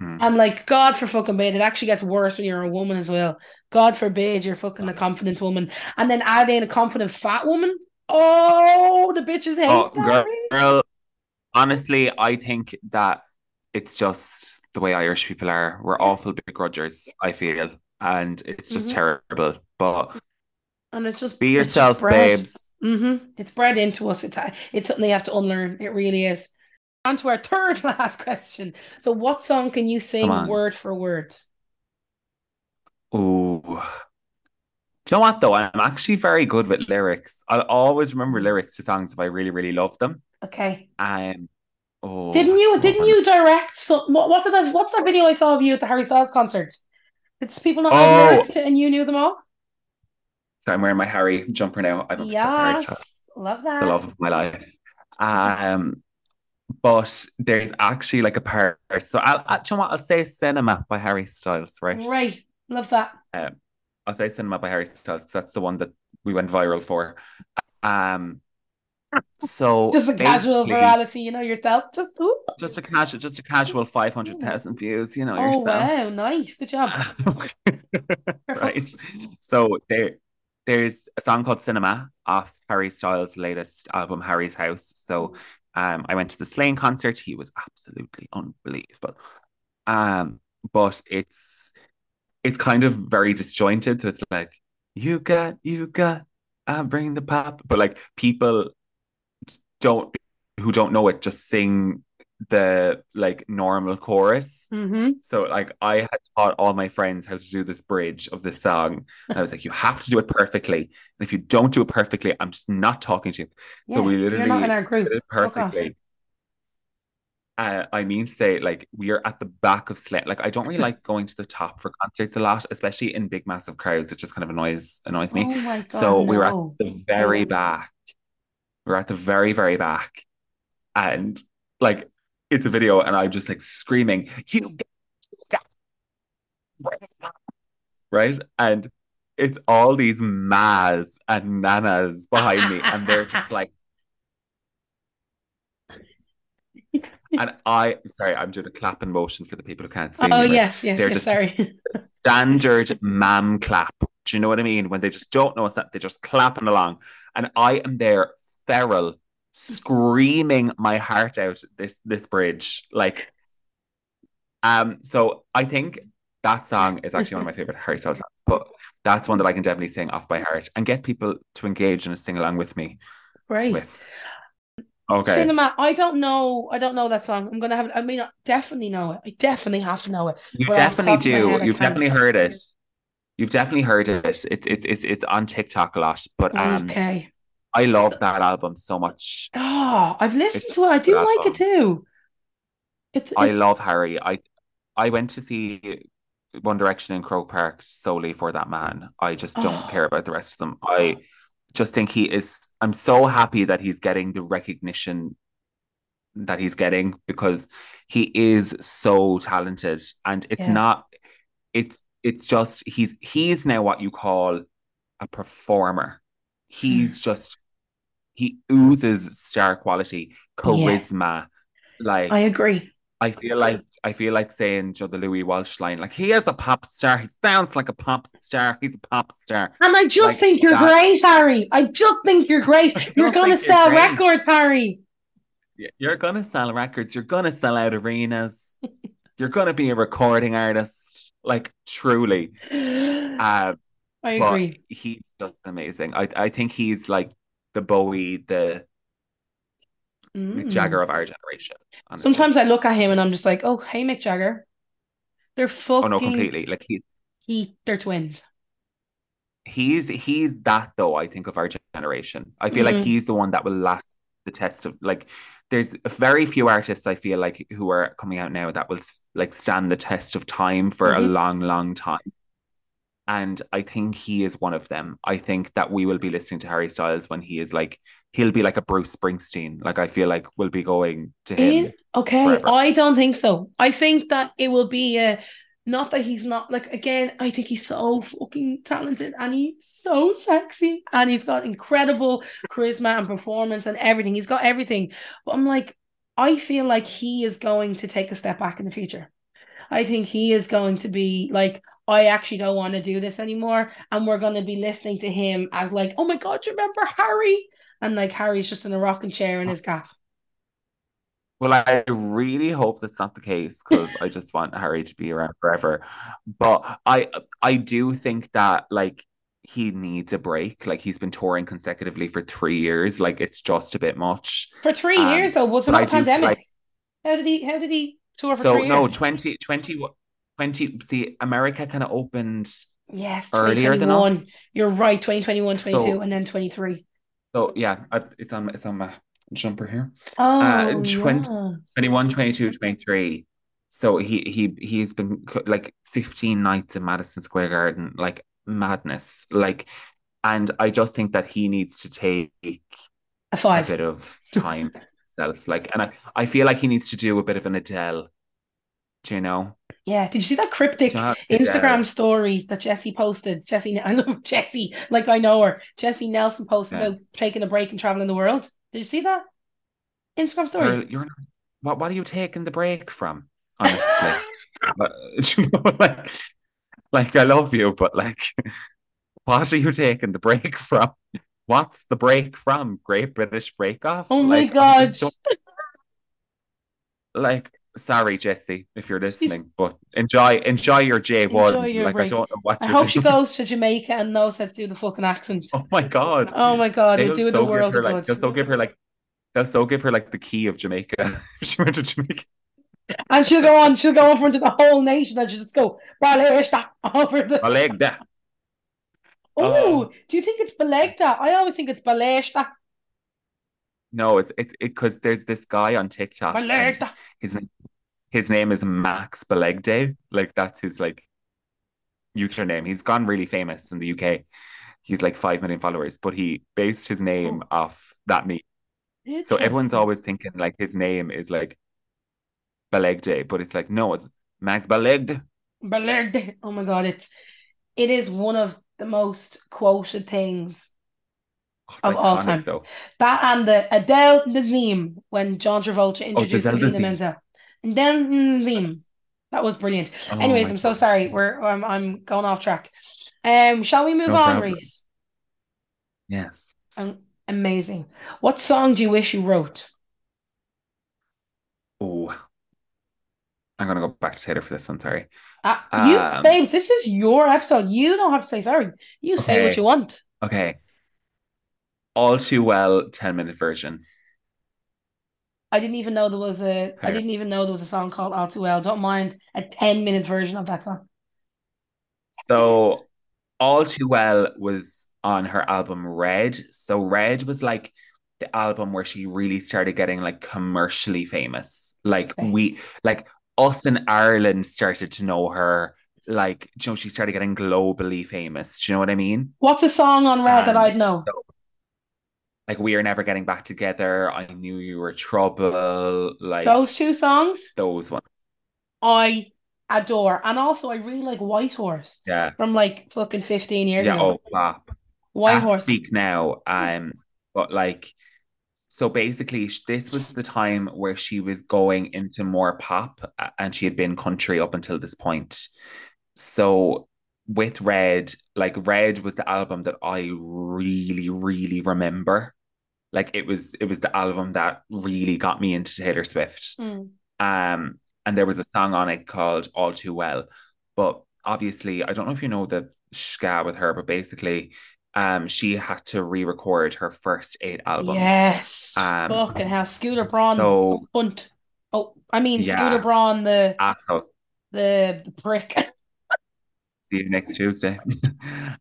Hmm. And like, God for fucking bid, it actually gets worse when you're a woman as well. God forbid you're fucking a confident woman. And then add in a confident fat woman. Oh, the bitches hate Oh, girl, girl, honestly, I think that it's just the way Irish people are. We're awful begrudgers, I feel, and it's just Mhm. terrible. But And it's just be it's just yourself, babes. Mm-hmm. It's bred into us. It's it's something you have to unlearn. It really is. On to our third last question. So, what song can you sing word for word? Oh, Do you know what though? I'm actually very good with lyrics. I'll always remember lyrics to songs if I really, really love them. Okay. Um, oh, Didn't you? Didn't you direct? So, what, what's that? What's that video I saw of you at the Harry Styles concert? It's people not know Oh. lyrics to, and you knew them all. So I'm wearing my Harry jumper now. I'm Harry Yes, Styles. love that. the love of my life. Um, but there's actually like a part. So I'll, I, do you know? I'll say "Cinema" by Harry Styles, right? Right, love that. Um, I'll say "Cinema" by Harry Styles because that's the one that we went viral for. Um, so Just a casual virality, you know yourself. Just ooh. just a casual, just a casual five hundred thousand views. You know Oh yourself. wow, nice, good job. right. So there, there's a song called Cinema off Harry Styles' latest album, Harry's House. So um, I went to the Slane concert. He was absolutely unbelievable. Um, but it's it's kind of very disjointed. So it's like, you got, you got, I bring the pop. But like people don't who don't know it just sing the like normal chorus. Mm-hmm. So like I had taught all my friends how to do this bridge of this song. And I was like, you have to do it perfectly. And if you don't do it perfectly, I'm just not talking to you. Yeah, So we you're not literally in our group. did it perfectly. Uh, I mean to say, like, we are at the back of Slane. Like, I don't really like going to the top for concerts a lot, especially in big, massive crowds. It just kind of annoys annoys me. Oh my god. so we were at the very back. We were at the very, very back. And like it's a video, and I'm just like screaming, you right? And it's all these mas and nanas behind me, and they're just like and I sorry, I'm doing a clapping motion for the people who can't see Oh me. yes, yes, They're yes. just- Sorry. standard mam clap. Do you know what I mean? When they just don't know what's that, they're just clapping along. And I am there, feral, screaming my heart out this this bridge. Like um, so I think that song is actually one of my favorite Harry Styles songs, but that's one that I can definitely sing off by heart and get people to engage in a sing along with me Right. with. Okay. Cinema. I don't know. I don't know that song. I'm gonna have. I mean, I definitely know it. I definitely have to know it. You But definitely top of my do. head, You've definitely heard it. You've definitely heard it. It's it's it's it's on TikTok a lot. But um okay. I love that album so much. Oh, I've listened It's to it. I do like it too. It's. I it's- love Harry. I I went to see One Direction in Croke Park solely for that man. I just don't Oh. care about the rest of them. I just think he is I'm so happy that he's getting the recognition that he's getting because he is so talented and it's Yeah. not it's it's just he's he's now what you call a performer. Mm. He's just he oozes star quality, charisma. Like I agree. I feel like I feel like saying Joe the Louis Walsh line, like he is a pop star. He sounds like a pop star. He's a pop star. And I just Like think you're that. great, Harry. I just think you're great. You're gonna think you're sell records, Harry. You're gonna sell records. You're gonna sell out arenas. You're gonna be a recording artist. Like truly. I Uh, but agree. he's just amazing. I I think he's like the Bowie, the Mick Mm. Jagger of our generation. honestly. Sometimes I look at him and I'm just like, oh, hey, Mick Jagger. They're fucking. Oh no, completely. Like he He, they're twins. he's he's that though i think of our generation i feel Mhm. like he's the one that will last the test of like there's very few artists i feel like who are coming out now that will like stand the test of time for a Mhm. long long time and i think he is one of them i think that we will be listening to harry styles when he is like he'll be like a bruce springsteen like i feel like we'll be going to him okay, forever. I don't think so. I think that it will be a not that he's not like again, I think he's so fucking talented and he's so sexy and he's got incredible charisma and performance and everything. He's got everything. But I'm like, I feel like he is going to take a step back in the future. I think he is going to be like, I actually don't want to do this anymore. And we're going to be listening to him as like, oh my God, you remember Harry? And like Harry's just in a rocking chair in his gaff. Well, I really hope that's not the case because I just want Harry to be around forever. But I I do think that like he needs a break. Like he's been touring consecutively for three years. Like it's just a bit much. For three Um, years though, was it but I not do pandemic? like- how did he how did he tour for so three no, years? 20, 20, 20 see, America kind of opened. yes, earlier than us. You're right, 2021, 22, So- and then 23. So yeah, I, it's on it's on my jumper here. Oh, Uh, 20 yeah. 21, 22, 23. So he he he's been like 15 nights in Madison Square Garden, like madness. Like, and I just think that he needs to take A a five. bit of time himself. Like, and I, I feel like he needs to do a bit of an Adele. Do you know? Yeah. Did you see that cryptic Do you know how Instagram Adele- story that Jesy posted? Jesy, I love Jesy, like I know her. Jesy Nelson posted Yeah. about taking a break and traveling the world. Did you see that Instagram story? Girl, you're not, what what are you taking the break from? Honestly. But, you know, like, like I love you, but like, what are you taking the break from? What's the break from? Great British Break Off? Oh my Like, I God. Like, sorry, Jesy, if you're listening, but enjoy enjoy your J one. Like, break. I don't know what I hope she goes to Jamaica and knows how to do the fucking accent. Oh my God. Oh my god, They'll do so the world her like they'll so give her like they'll so give her like the key of Jamaica. she went to Jamaica. And she'll go on, she'll go over into the whole nation and she'll just go over the. Oh, Oh. do you think it's Belegda? I always think it's Balesta. No, it's it's because there's this guy on TikTok. His name, his name is Max Balegde. Like that's his like username. He's gone really famous in the UK. He's like five million followers, but he based his name oh. off that meme. So everyone's always thinking like his name is like Belegde, but it's like no, it's Max Balegde. Belegda. Oh my god, it's it is one of the most quoted things. Oh, Of all time. though. That and the Adele Dazeem when John Travolta oh, introduced Adele the Adina theme. Menzel. Then the. That was brilliant. Oh Anyways, I'm so God. sorry. We're I'm, I'm going off track. Um, shall we move No on, problem. Reece? Yes. Um, amazing. What song do you wish you wrote? Oh, I'm gonna go back to Taylor for this one. Sorry. Uh, you, Um, babes, this is your episode. You don't have to say sorry. You say what you want. Okay. All too well, 10 minute version. I didn't even know there was a. I didn't even know there was a song called All Too Well. Don't mind a ten minute version of that song. So, All Too Well was on her album Red. So, Red was like the album where she really started getting like commercially famous. Like, Okay. we, like, us in Ireland started to know her. Like, you know, she started getting globally famous. Do you know what I mean? What's a song on Red that I'd know? Like, We Are Never Getting Back Together. I Knew You Were Trouble. Like, Those two songs those ones. I adore, and also I really like White Horse Yeah. from like fucking fifteen years Yeah. ago. Oh, flop. White at Horse. Speak Now. Um, but like, so basically, this was the time where she was going into more pop, and she had been country up until this point. So with Red, like Red was the album that I really, really remember. Like it was, it was the album that really got me into Taylor Swift. Mm. Um, and there was a song on it called All Too Well. But obviously, I don't know if you know the ska with her, but basically, um, she had to re-record her first eight albums. Yes. Um, Fucking hell. Scooter Braun So Hunt. Oh, I mean Yeah. Scooter Braun, the asshole. the, the prick. See you next Tuesday.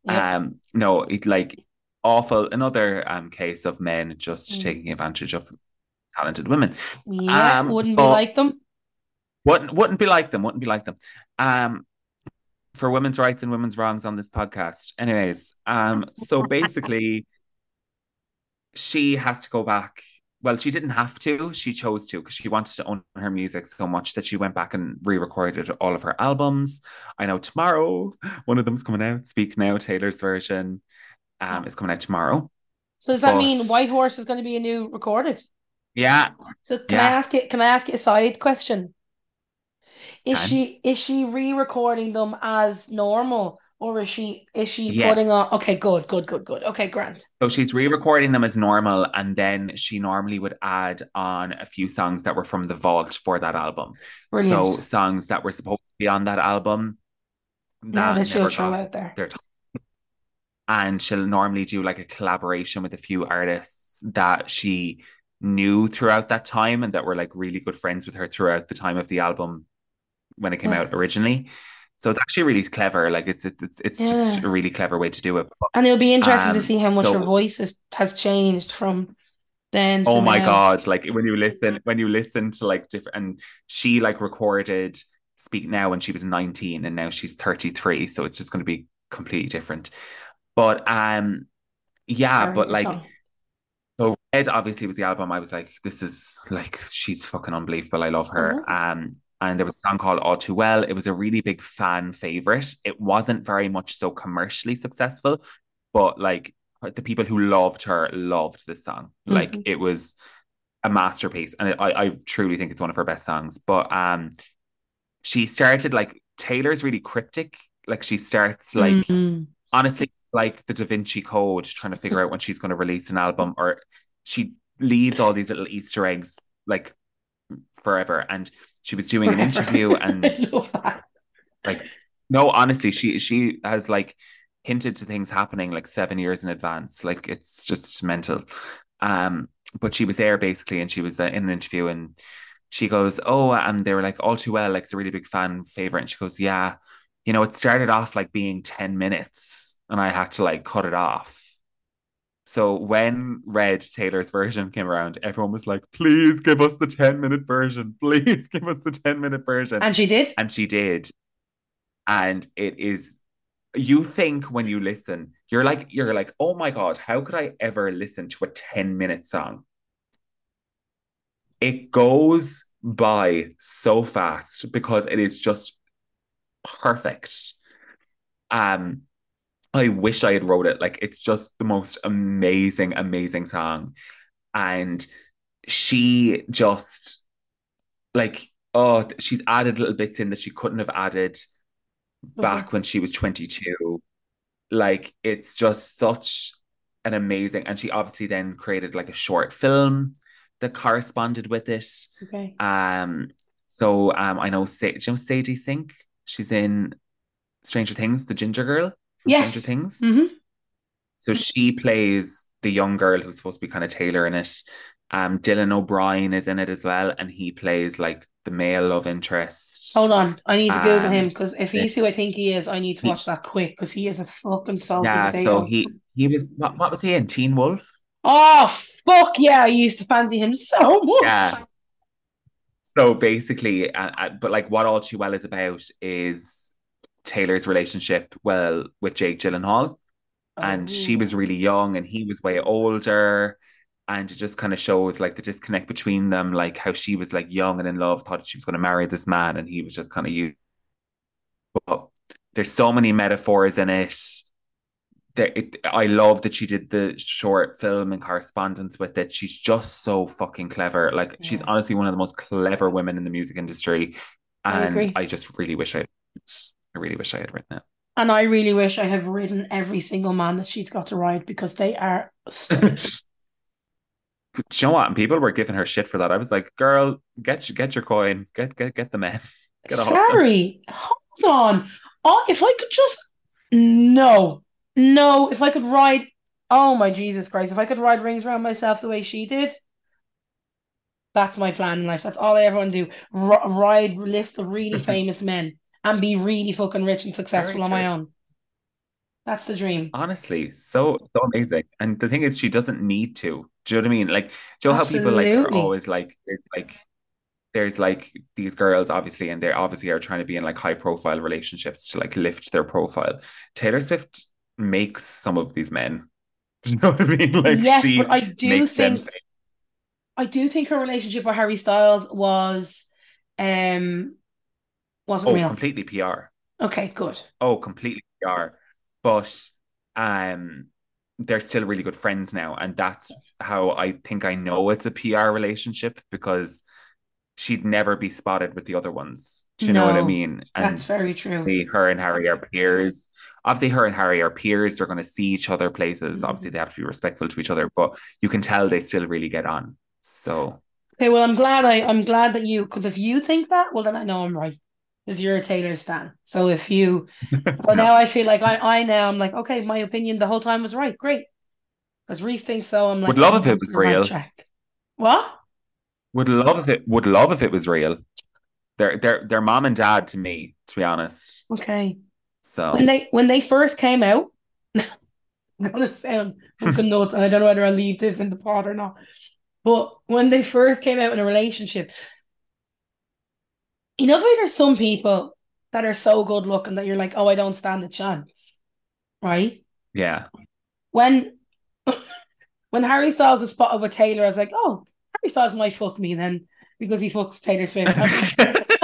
Yep. Um, no, it like awful. Another um case of men just Mm. taking advantage of talented women. yeah, Um, wouldn't be like them. Wouldn't wouldn't be like them. Wouldn't be like them. Um, for women's rights and women's wrongs on this podcast. Anyways, um, so basically, she had to go back. Well, she didn't have to. She chose to because she wanted to own her music so much that she went back and re-recorded all of her albums. I know tomorrow one of them's coming out. Speak Now, Taylor's version, um, is coming out tomorrow. So does that mean White Horse is going to be a new recorded? Yeah, So can I ask it? Can I ask you a side question? Is she is she re-recording them as normal? Or is she is she Yes. putting on okay, good, good, good, good. Okay, Grant. So she's re-recording them as normal, and then she normally would add on a few songs that were from the vault for that album. Brilliant. So songs that were supposed to be on that album yeah, that that she'll throw out there. their time. And she'll normally do like a collaboration with a few artists that she knew throughout that time and that were like really good friends with her throughout the time of the album when it came Yeah. out originally. So it's actually really clever. Like it's it's it's just a really clever way to do it. And it'll be interesting to Um, see how much so- her voice is, has changed from then to Oh my now. God. Like when you listen, when you listen to like different, and she like recorded Speak Now when she was 19 and now she's 33. So it's just going to be completely different. But um, yeah, but like, song. so Red obviously was the album. I was like, this is like, she's fucking unbelievable. I love her. Mhm. Um, and there was a song called All Too Well. It was a really big fan favorite. It wasn't very much so commercially successful, but like the people who loved her loved this song. Like Mhm. it was a masterpiece, and I I truly think it's one of her best songs. But um, she started like Taylor's really cryptic. Like she starts like Mhm. honestly like the Da Vinci Code, trying to figure out when she's going to release an album, or she leaves all these little Easter eggs like forever. And she was doing an interview, and I love that. like no, honestly, she she has like hinted to things happening like seven years in advance. Like it's just mental. Um, but she was there basically, and she was uh, in an interview, and she goes, "Oh," and they were like, "All too well." Like it's a really big fan favorite, and she goes, "Yeah." You know, it started off like being 10 minutes and I had to like cut it off. So when Red Taylor's version came around, everyone was like, please give us the 10 minute version. Please give us the 10 minute version. And she did. And she did. And it is, you think when you listen, you're like, you're like, oh my God, how could I ever listen to a 10 minute song? It goes by so fast because it is just perfect. Um, I wish I had wrote it. Like it's just the most amazing, amazing song. And she just like, oh, she's added little bits in that she couldn't have added back when she was 22. Like it's just such an amazing, and she obviously then created like a short film that corresponded with it. Okay. Um, so um, I know, Sa- do you know Sadie Sink? She's in Stranger Things, the ginger girl from Yes. Stranger Things. hmm So she plays the young girl who's supposed to be kind of Taylor in it. Um, Dylan O'Brien is in it as well, and he plays like the male love interest. Hold on. I need to Google Um, him because if he's who I think he is, I need to he- watch that quick because he is a fucking salty Yeah, potato. so he he was what, what was he in Teen Wolf? Oh fuck yeah! I used to fancy him so much. Yeah. So basically, uh, uh, but like what All Too Well is about is Taylor's relationship, well, with Jake Gyllenhaal. and she Oh. was really young and he was way older. And it just kind of shows like the disconnect between them like how she was like young and in love thought she was going to marry this man and he was just kind of you. But there's so many metaphors in it. There it, I love that she did the short film in correspondence with it. She's just so fucking clever. Like she's honestly one of the most clever women in the music industry. And agree. I just really wish I I really wish I had written it And I really wish I have ridden every single man that she's got to ride because they are. Do you know what? And people were giving her shit for that. I was like, girl, get your, get your coin, get get get the men. Get. Sorry, hold on. Oh, if I could just no, no, if I could ride, oh my Jesus Christ, if I could ride rings around myself the way she did, that's my plan in life. That's all I ever want to do. R- ride list of really famous men and be really fucking rich and successful on my own. That's the dream. Honestly, so so amazing. And the thing is, she doesn't need to. Do you know what I mean? Like, do you know how people like are always like, there's like, there's like these girls obviously, and they obviously are trying to be in like high profile relationships to like lift their profile. Taylor Swift makes some of these men. You know what I mean? Like yes, she but I do think I do think her relationship with Harry Styles was um wasn't oh real. completely PR. Okay, good. Oh, completely PR. But um they're still really good friends now. And that's how I think I know it's a PR relationship because she'd never be spotted with the other ones. Do you know what I No, mean? That's very true. her and Harry are peers. Obviously, her and Harry are peers. They're going to see each other places. Mhm. Obviously, they have to be respectful to each other, but you can tell they still really get on. So, Okay, well, I'm glad I I'm glad that you because if you think that, well, then I know I'm right because you're a Taylor stan. So if you, so now I feel like I I now I'm like okay, my opinion the whole time was right. Great, because Reece thinks so. I'm like Would love oh, if it was real. track. What? would love if it would love if it was real. They're they're they're mom and dad to me, to be honest. Okay. So When they when they first came out, I'm gonna sound fucking nuts, and I don't know whether I'll leave this in the pod or not. But when they first came out in a relationship, you know, there's some people that are so good looking that you're like, oh, I don't stand a chance, right? yeah. When when Harry Styles was spotted with Taylor, I was like, oh, Harry Styles might fuck me then because he fucks Taylor Swift.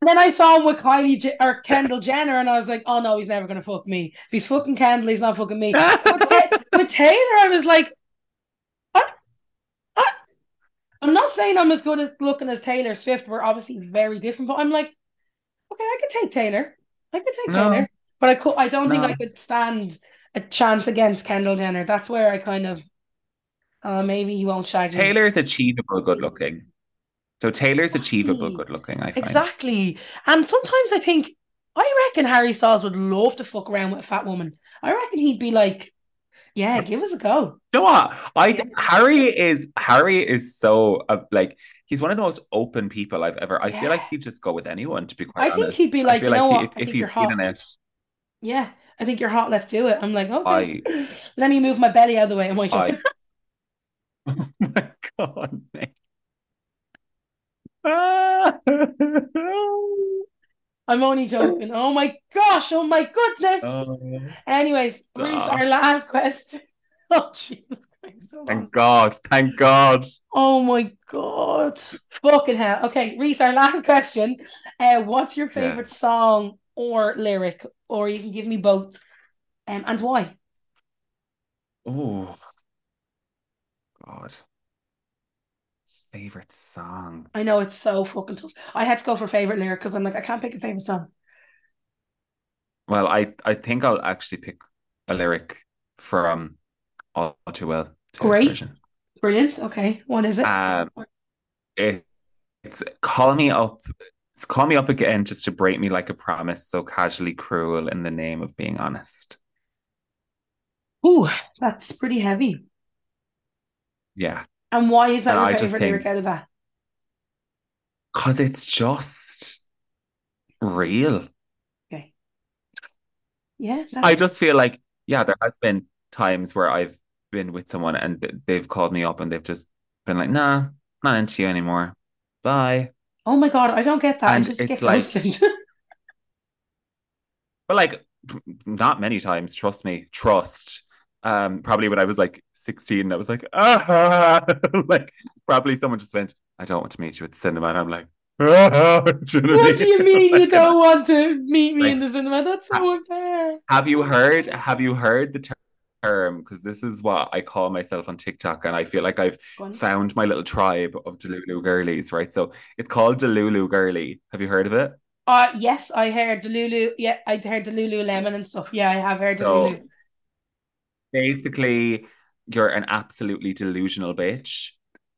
Then I saw him with Kylie J- or Kendall Jenner, and I was like, "Oh no, he's never gonna fuck me. If he's fucking Kendall, he's not fucking me." With, Ta- with Taylor, I was like, I, I, "I'm not saying I'm as good as looking as Taylor Swift. We're obviously very different, but I'm like, okay, I could take Taylor. I could take No. Taylor, but I could. I don't think I could stand a chance against Kendall Jenner. That's where I kind of, uh, maybe he won't shag me. is achievable good looking. So Taylor's achievable good looking, I find. Exactly. And sometimes I think, I reckon Harry Styles would love to fuck around with a fat woman. I reckon he'd be like, yeah, give us a go. Know what? I Harry is Harry is so uh, like he's one of the most open people I've ever. I feel Yeah. like he'd just go with anyone. To be quite I think he'd be like, feel you know he- what? if, I if think he's you're hot. feeling it, Yeah, I think you're hot. Let's do it. I'm like, okay. I Let me move my belly out of the way. Am I I. oh my god, mate. Ah. I'm only joking. Oh my gosh. Oh my goodness. Oh, Anyways, Reece, our last question. Oh, Jesus Christ. on. thank God, thank God. Oh my God. Fucking hell. Okay, Reece, our last question. Uh, what's your favorite song or lyric? Or you can give me both. Um, and why? Oh God. Favorite song. I know it's so fucking tough. I had to go for favorite lyric because I'm like, I can't pick a favorite song. Well, I I think I'll actually pick a lyric from All Too Well. Taylor's Great. Brilliant. Okay. What is it? Um, it, it's call me up. It's call me up again just to break me like a promise, so casually cruel in the name of being honest. Ooh, that's pretty heavy. Yeah, And why is that And your I just favorite think- lyric out of that? because it's just real. Okay. Yeah, I just feel like, yeah, there has been times where I've been with someone and they've called me up and they've just been like, nah, not into you anymore. Bye. oh my God, I don't get that. I And just it's get like- ghosted. But like, not many times, trust me, trust. Um, probably when I was like 16, I was like, ah, like probably someone just went, I don't want to meet you at the cinema. And I'm like, ah. Do you know What do you mean you don't want to meet me in the cinema? That's so unfair. Have you heard? Have you heard the term? Because this is what I call myself on TikTok, and I feel like I've found my little tribe of Delulu girlies, right? So it's called Delulu girly. Have you heard of it? Uh, yes, I heard Delulu. Yeah, I heard Delulu Lemon and stuff. Yeah, I have heard So Delulu. Basically, you're an absolutely delusional bitch.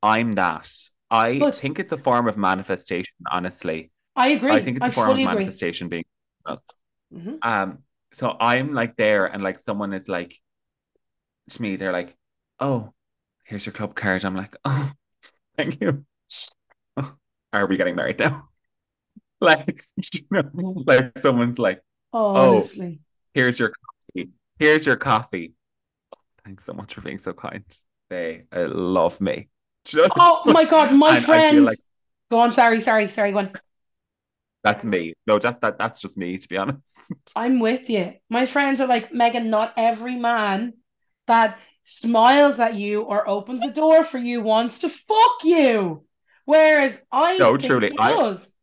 I'm that. I Good. think it's a form of manifestation, honestly. I agree. I think it's a I form of agree. manifestation being. Mhm. Um, so I'm like there, and like someone is like to me, they're like, "Oh, here's your club card." I'm like, "Oh, thank you." Oh, are we getting married now? Like, you know, like someone's like, Oh, Oh. "Here's your coffee. Here's your coffee." Thanks so much for being so kind. They uh, love me. Know? Oh my God, my And I feel friends. like- Go on, sorry, sorry, sorry, go on. That's me. No, that, that that's just me, to be honest. I'm with you. My friends are like, Megan, not every man that smiles at you or opens a door for you wants to fuck you. Whereas I No, truly, I- does.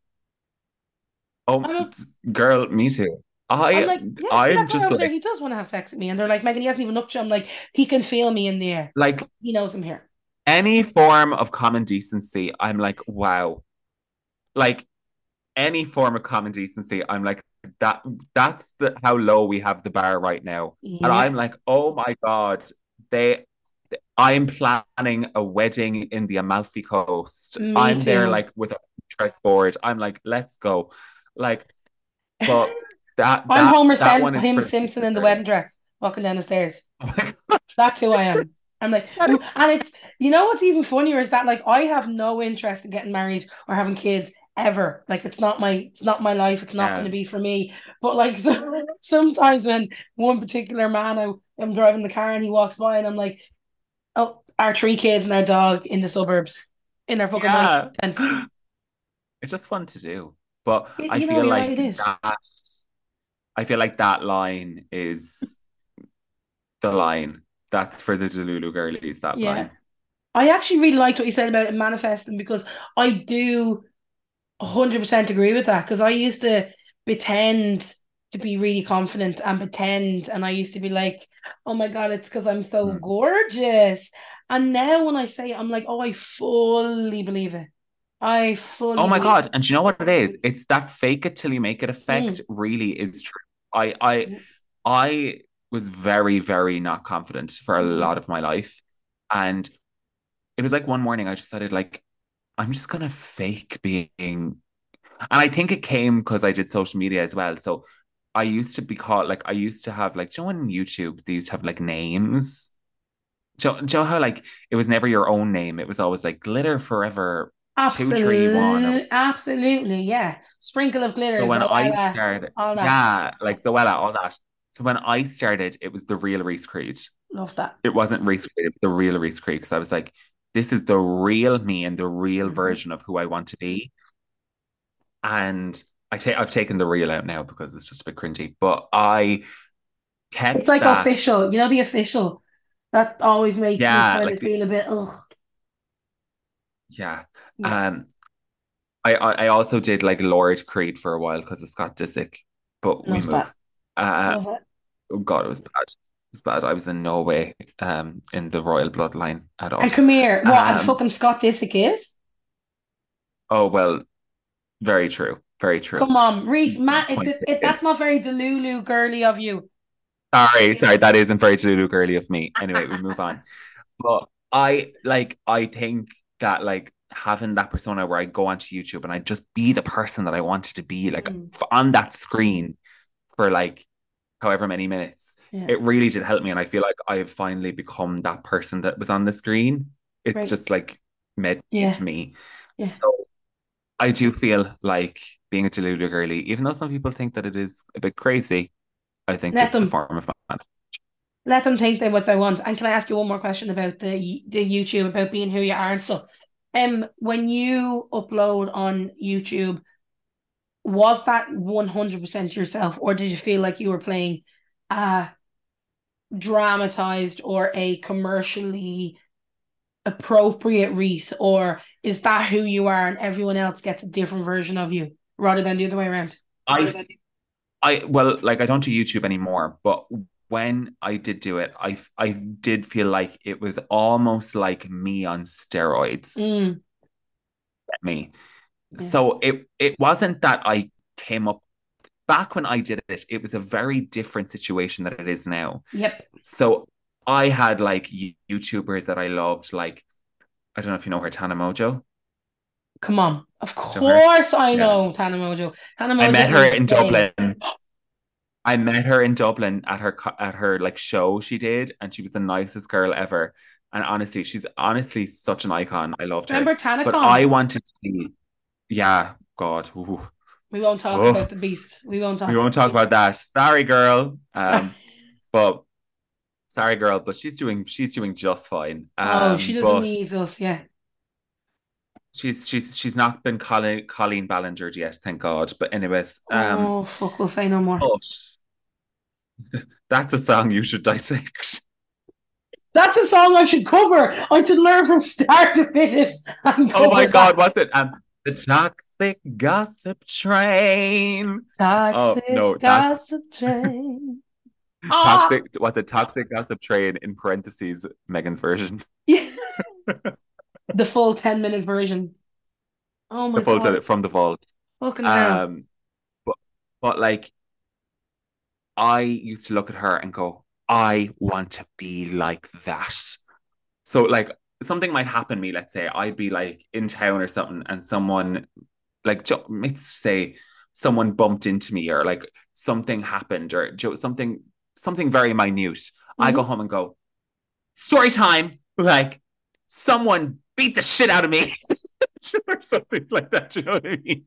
Oh, a- girl, me too. I I'm like, yeah, I'm that just over there, like he does want to have sex with me. And they're like, Megan, he hasn't even up to you. I'm like, he can feel me in the air. like He knows I'm here. any form of common decency. I'm like, wow, like any form of common decency, I'm like that. That's the how low we have the bar right now, Yeah. and I'm like, oh my god, they. I'm planning a wedding in the Amalfi Coast. Me I'm there like with a Pinterest board. I'm like, let's go. Like, but that I'm that, Homer that Sim- is Simpson in the wedding dress, walking down the stairs. Oh. That's who I am. I'm like, and it's you know what's even funnier is that like I have no interest in getting married or having kids ever. Like it's not my it's not my life. It's not Yeah. going to be for me. But like so, sometimes when one particular man I, I'm driving the car and he walks by and I'm like, oh, our three kids and our dog in the suburbs in our fucking Yeah. It's just fun to do. But Y- I know, feel you're like right, it is. that I feel like that line is the line. That's for the Delulu girlies, that Yeah. line. I actually really liked what you said about manifesting because I do 100% agree with that because I used to pretend to be really confident and pretend and I used to be like oh my god it's because I'm so Mm. gorgeous and now when I say it I'm like oh I fully believe it I fully Oh my God. it. And do you know what it is? It's that fake it till you make it effect Mm. really is true. I I. I was very, very not confident for a Mhm. lot of my life. And it was like one morning I just decided like I'm just gonna fake being and I think it came because I did social media as well. So I used to be called like I used to have like do you know on YouTube they used to have like names. You know how like it was never your own name? It was always like glitter forever two, three, one, Absolutely, absolutely, yeah. Sprinkle of glitter, So when I started, all that. yeah, like Zoella, all that. So when I started, it was the real Reece Creed. Love that. It wasn't Reece Creed, it was the real Reece Creed. Because I was like, this is the real me and the real Mhm. version of who I want to be. And I take I've taken the real out now because it's just a bit cringy. But I kept It's like that- official, you know, the official. That always makes Yeah, me kind like of the- feel a bit ugh. Yeah. Yeah. Um I, I I also did like Lord Creed for a while because of Scott Disick, but we Love moved. that. Uh oh God, it was bad. It was bad. I was in no way um in the royal bloodline at all. And come here, what and Um, fucking Scott Disick is? Oh well, very true. Very true. Come on, Reece, Matt, it, it, that's not very Delulu girly of you. Sorry, sorry, that isn't very Delulu girly of me. Anyway, we move on. But I like I think that like having that persona where I go onto YouTube and I just be the person that I wanted to be, like Mm. on that screen for like however many minutes. Yeah. It really did help me, and I feel like I have finally become that person that was on the screen. It's Right. just like made Yeah. me. Yeah. So I do feel like being a Delulu girly, even though some people think that it is a bit crazy, I think Let it's a form of man. Let them think they what they want. And can I ask you one more question about the the YouTube about being who you are and stuff? Um, when you upload on YouTube, was that one hundred percent yourself, or did you feel like you were playing a dramatized or a commercially appropriate Reece, or is that who you are and everyone else gets a different version of you rather than the other way around? I, I well, like I don't do YouTube anymore, but when I did do it, I I did feel like it was almost like me on steroids. Mm, Me. Yeah. So it it wasn't that I came up back when I did it, it was a very different situation than it is now. yep. So I had like YouTubers that I loved, like I don't know if you know her, Tana Mongeau. Come on. Of you know course I Yeah. know Tana Mongeau. Tana Mongeau I met her in. Dublin. I met her in Dublin at her at her like show she did, and she was the nicest girl ever. And honestly, she's honestly such an icon. I loved her. Remember TanaCon? But I wanted to be, yeah, God, ooh. We won't talk Oh. about the beast. We won't talk. we won't talk about that. Sorry, girl. Um, but sorry, girl, but she's doing she's doing just fine. oh, Um, she doesn't need us. Yeah. she's she's she's not been Colleen Colleen Ballinger yet, thank God. But anyways, um, oh fuck, we'll say no more. but that's a song you should dissect. That's a song I should cover. I should learn from start to finish. and Oh my cover God, that. what the um the toxic gossip train. Toxic Oh, no, that's- gossip train. Ah! Toxic what the toxic gossip train in parentheses Megan's version. Yeah. the full 10 minute version. Oh my the full god. to, from the vault. Fucking hell. Um, but but like, I used to look at her and go, I want to be like that. So like something might happen to me. Let's say I'd be like in town or something, and someone like let's say someone bumped into me or like something happened or something something very minute. I go mm-hmm. home and go, story time. Like someone beat the shit out of me. or something like that. Do you know what I mean?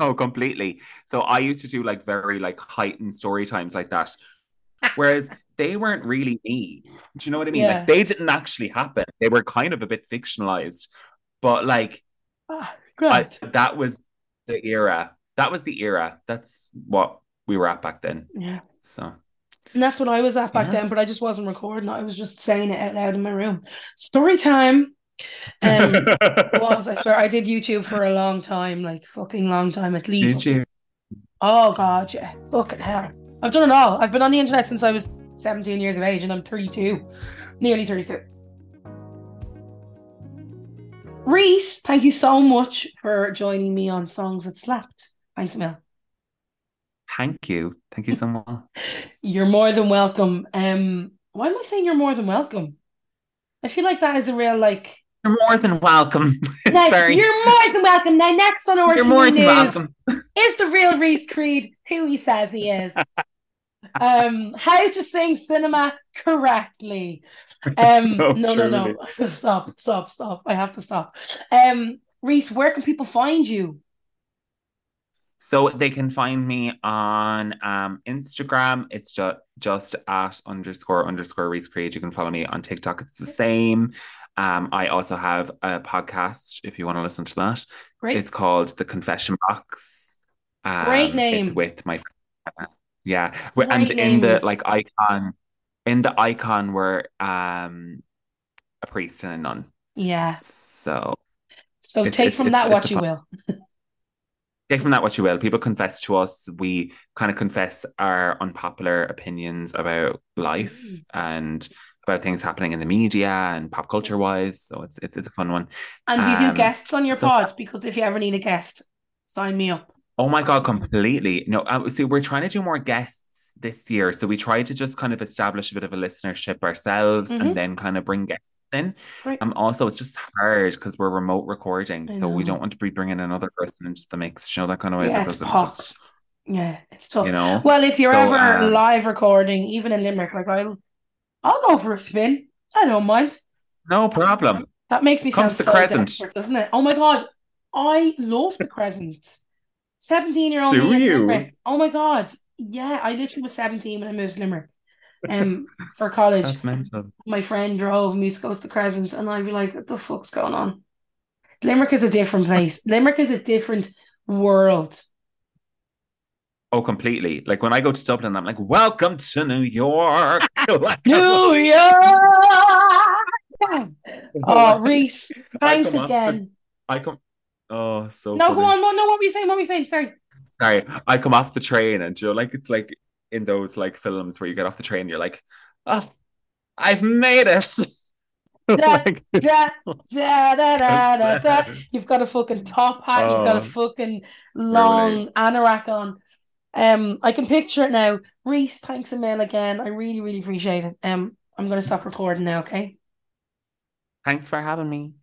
Oh, completely. So I used to do like very like heightened story times like that. Whereas they weren't really me. Do you know what I mean? Yeah. Like they didn't actually happen. They were kind of a bit fictionalized. But like Ah, I, great. that was the era. That was the era. That's what we were at back then. yeah. So And that's what I was at back Yeah. then, but I just wasn't recording. I was just saying it out loud in my room. Story time. Um, was I swear I did YouTube for a long time, like fucking long time at least. Oh god, yeah. Fucking hell. I've done it all. I've been on the internet since I was 17 years of age and I'm 32. Nearly 32. Reece, thank you so much for joining me on Songs That Slapped. Thanks, Mel. Thank you. Thank you so much. You're more than welcome. Um, why am I saying you're more than welcome? I feel like that is a real like. You're more than welcome. Now, very You're more than welcome. Now, next on our you're more than news welcome. is the real Reece Creed, who he says he is. um, how to sing cinema correctly. Um, Oh, no, no, no. Stop, stop, stop. I have to stop. Um, Reece, where can people find you? So they can find me on um, Instagram. It's just just at underscore underscore Reece Creed. You can follow me on TikTok. It's the same. Um, I also have a podcast if you want to listen to that. Great. It's called The Confession Box. Um, Great name. It's with my friend. Yeah. Wi- And Great in the like icon, in the icon were um a priest and a nun. yeah. So So It's- take it's- from it's- that what you fun- will. take from that what you will. People confess to us. We kind of confess our unpopular opinions about life Mm. and about things happening in the media and pop culture wise. So it's it's it's a fun one. And do you do Um, guests on your so- pod? Because if you ever need a guest, sign me up. Oh my god, completely. No, uh, see, we're trying to do more guests this year, so we tried to just kind of establish a bit of a listenership ourselves Mhm. and then kind of bring guests in. Great. Um, also, it's just hard because we're remote recording, so we don't want to be bringing another person into the mix. You know that kind of way Yeah, it's it just Yeah, it's tough. you know. Well, if you're So, ever um, live recording, even in Limerick, like I'll, I'll go for a spin. I don't mind. No problem. That makes me sound Comes the so Crescent. desperate, doesn't it? Oh my god, I love the Crescent. Seventeen-year-old Do you? Limerick. Oh my god, yeah. I literally was seventeen when I moved to Limerick, um, for college. That's mental. My friend drove me to go to the Crescent, and I'd be like, "What the fuck's going on?" Limerick is a different place. Limerick is a different world. Oh, completely. Like when I go to Dublin, I'm like, "Welcome to New York." New York. Oh, Reece, thanks off the- again. I come. Oh, so No, go on. No, no, what were you saying? What were you saying? Sorry. Sorry, I come off the train and you're like, it's like in those like films where you get off the train, you're like, oh, I've made it. Da, da, da. You've got a fucking top hat. You've got a Oh, fucking long anorak on. Um, I can picture it now. Reece, thanks a million again. I really, really appreciate it. Um, I'm gonna stop recording now. Okay. Thanks for having me.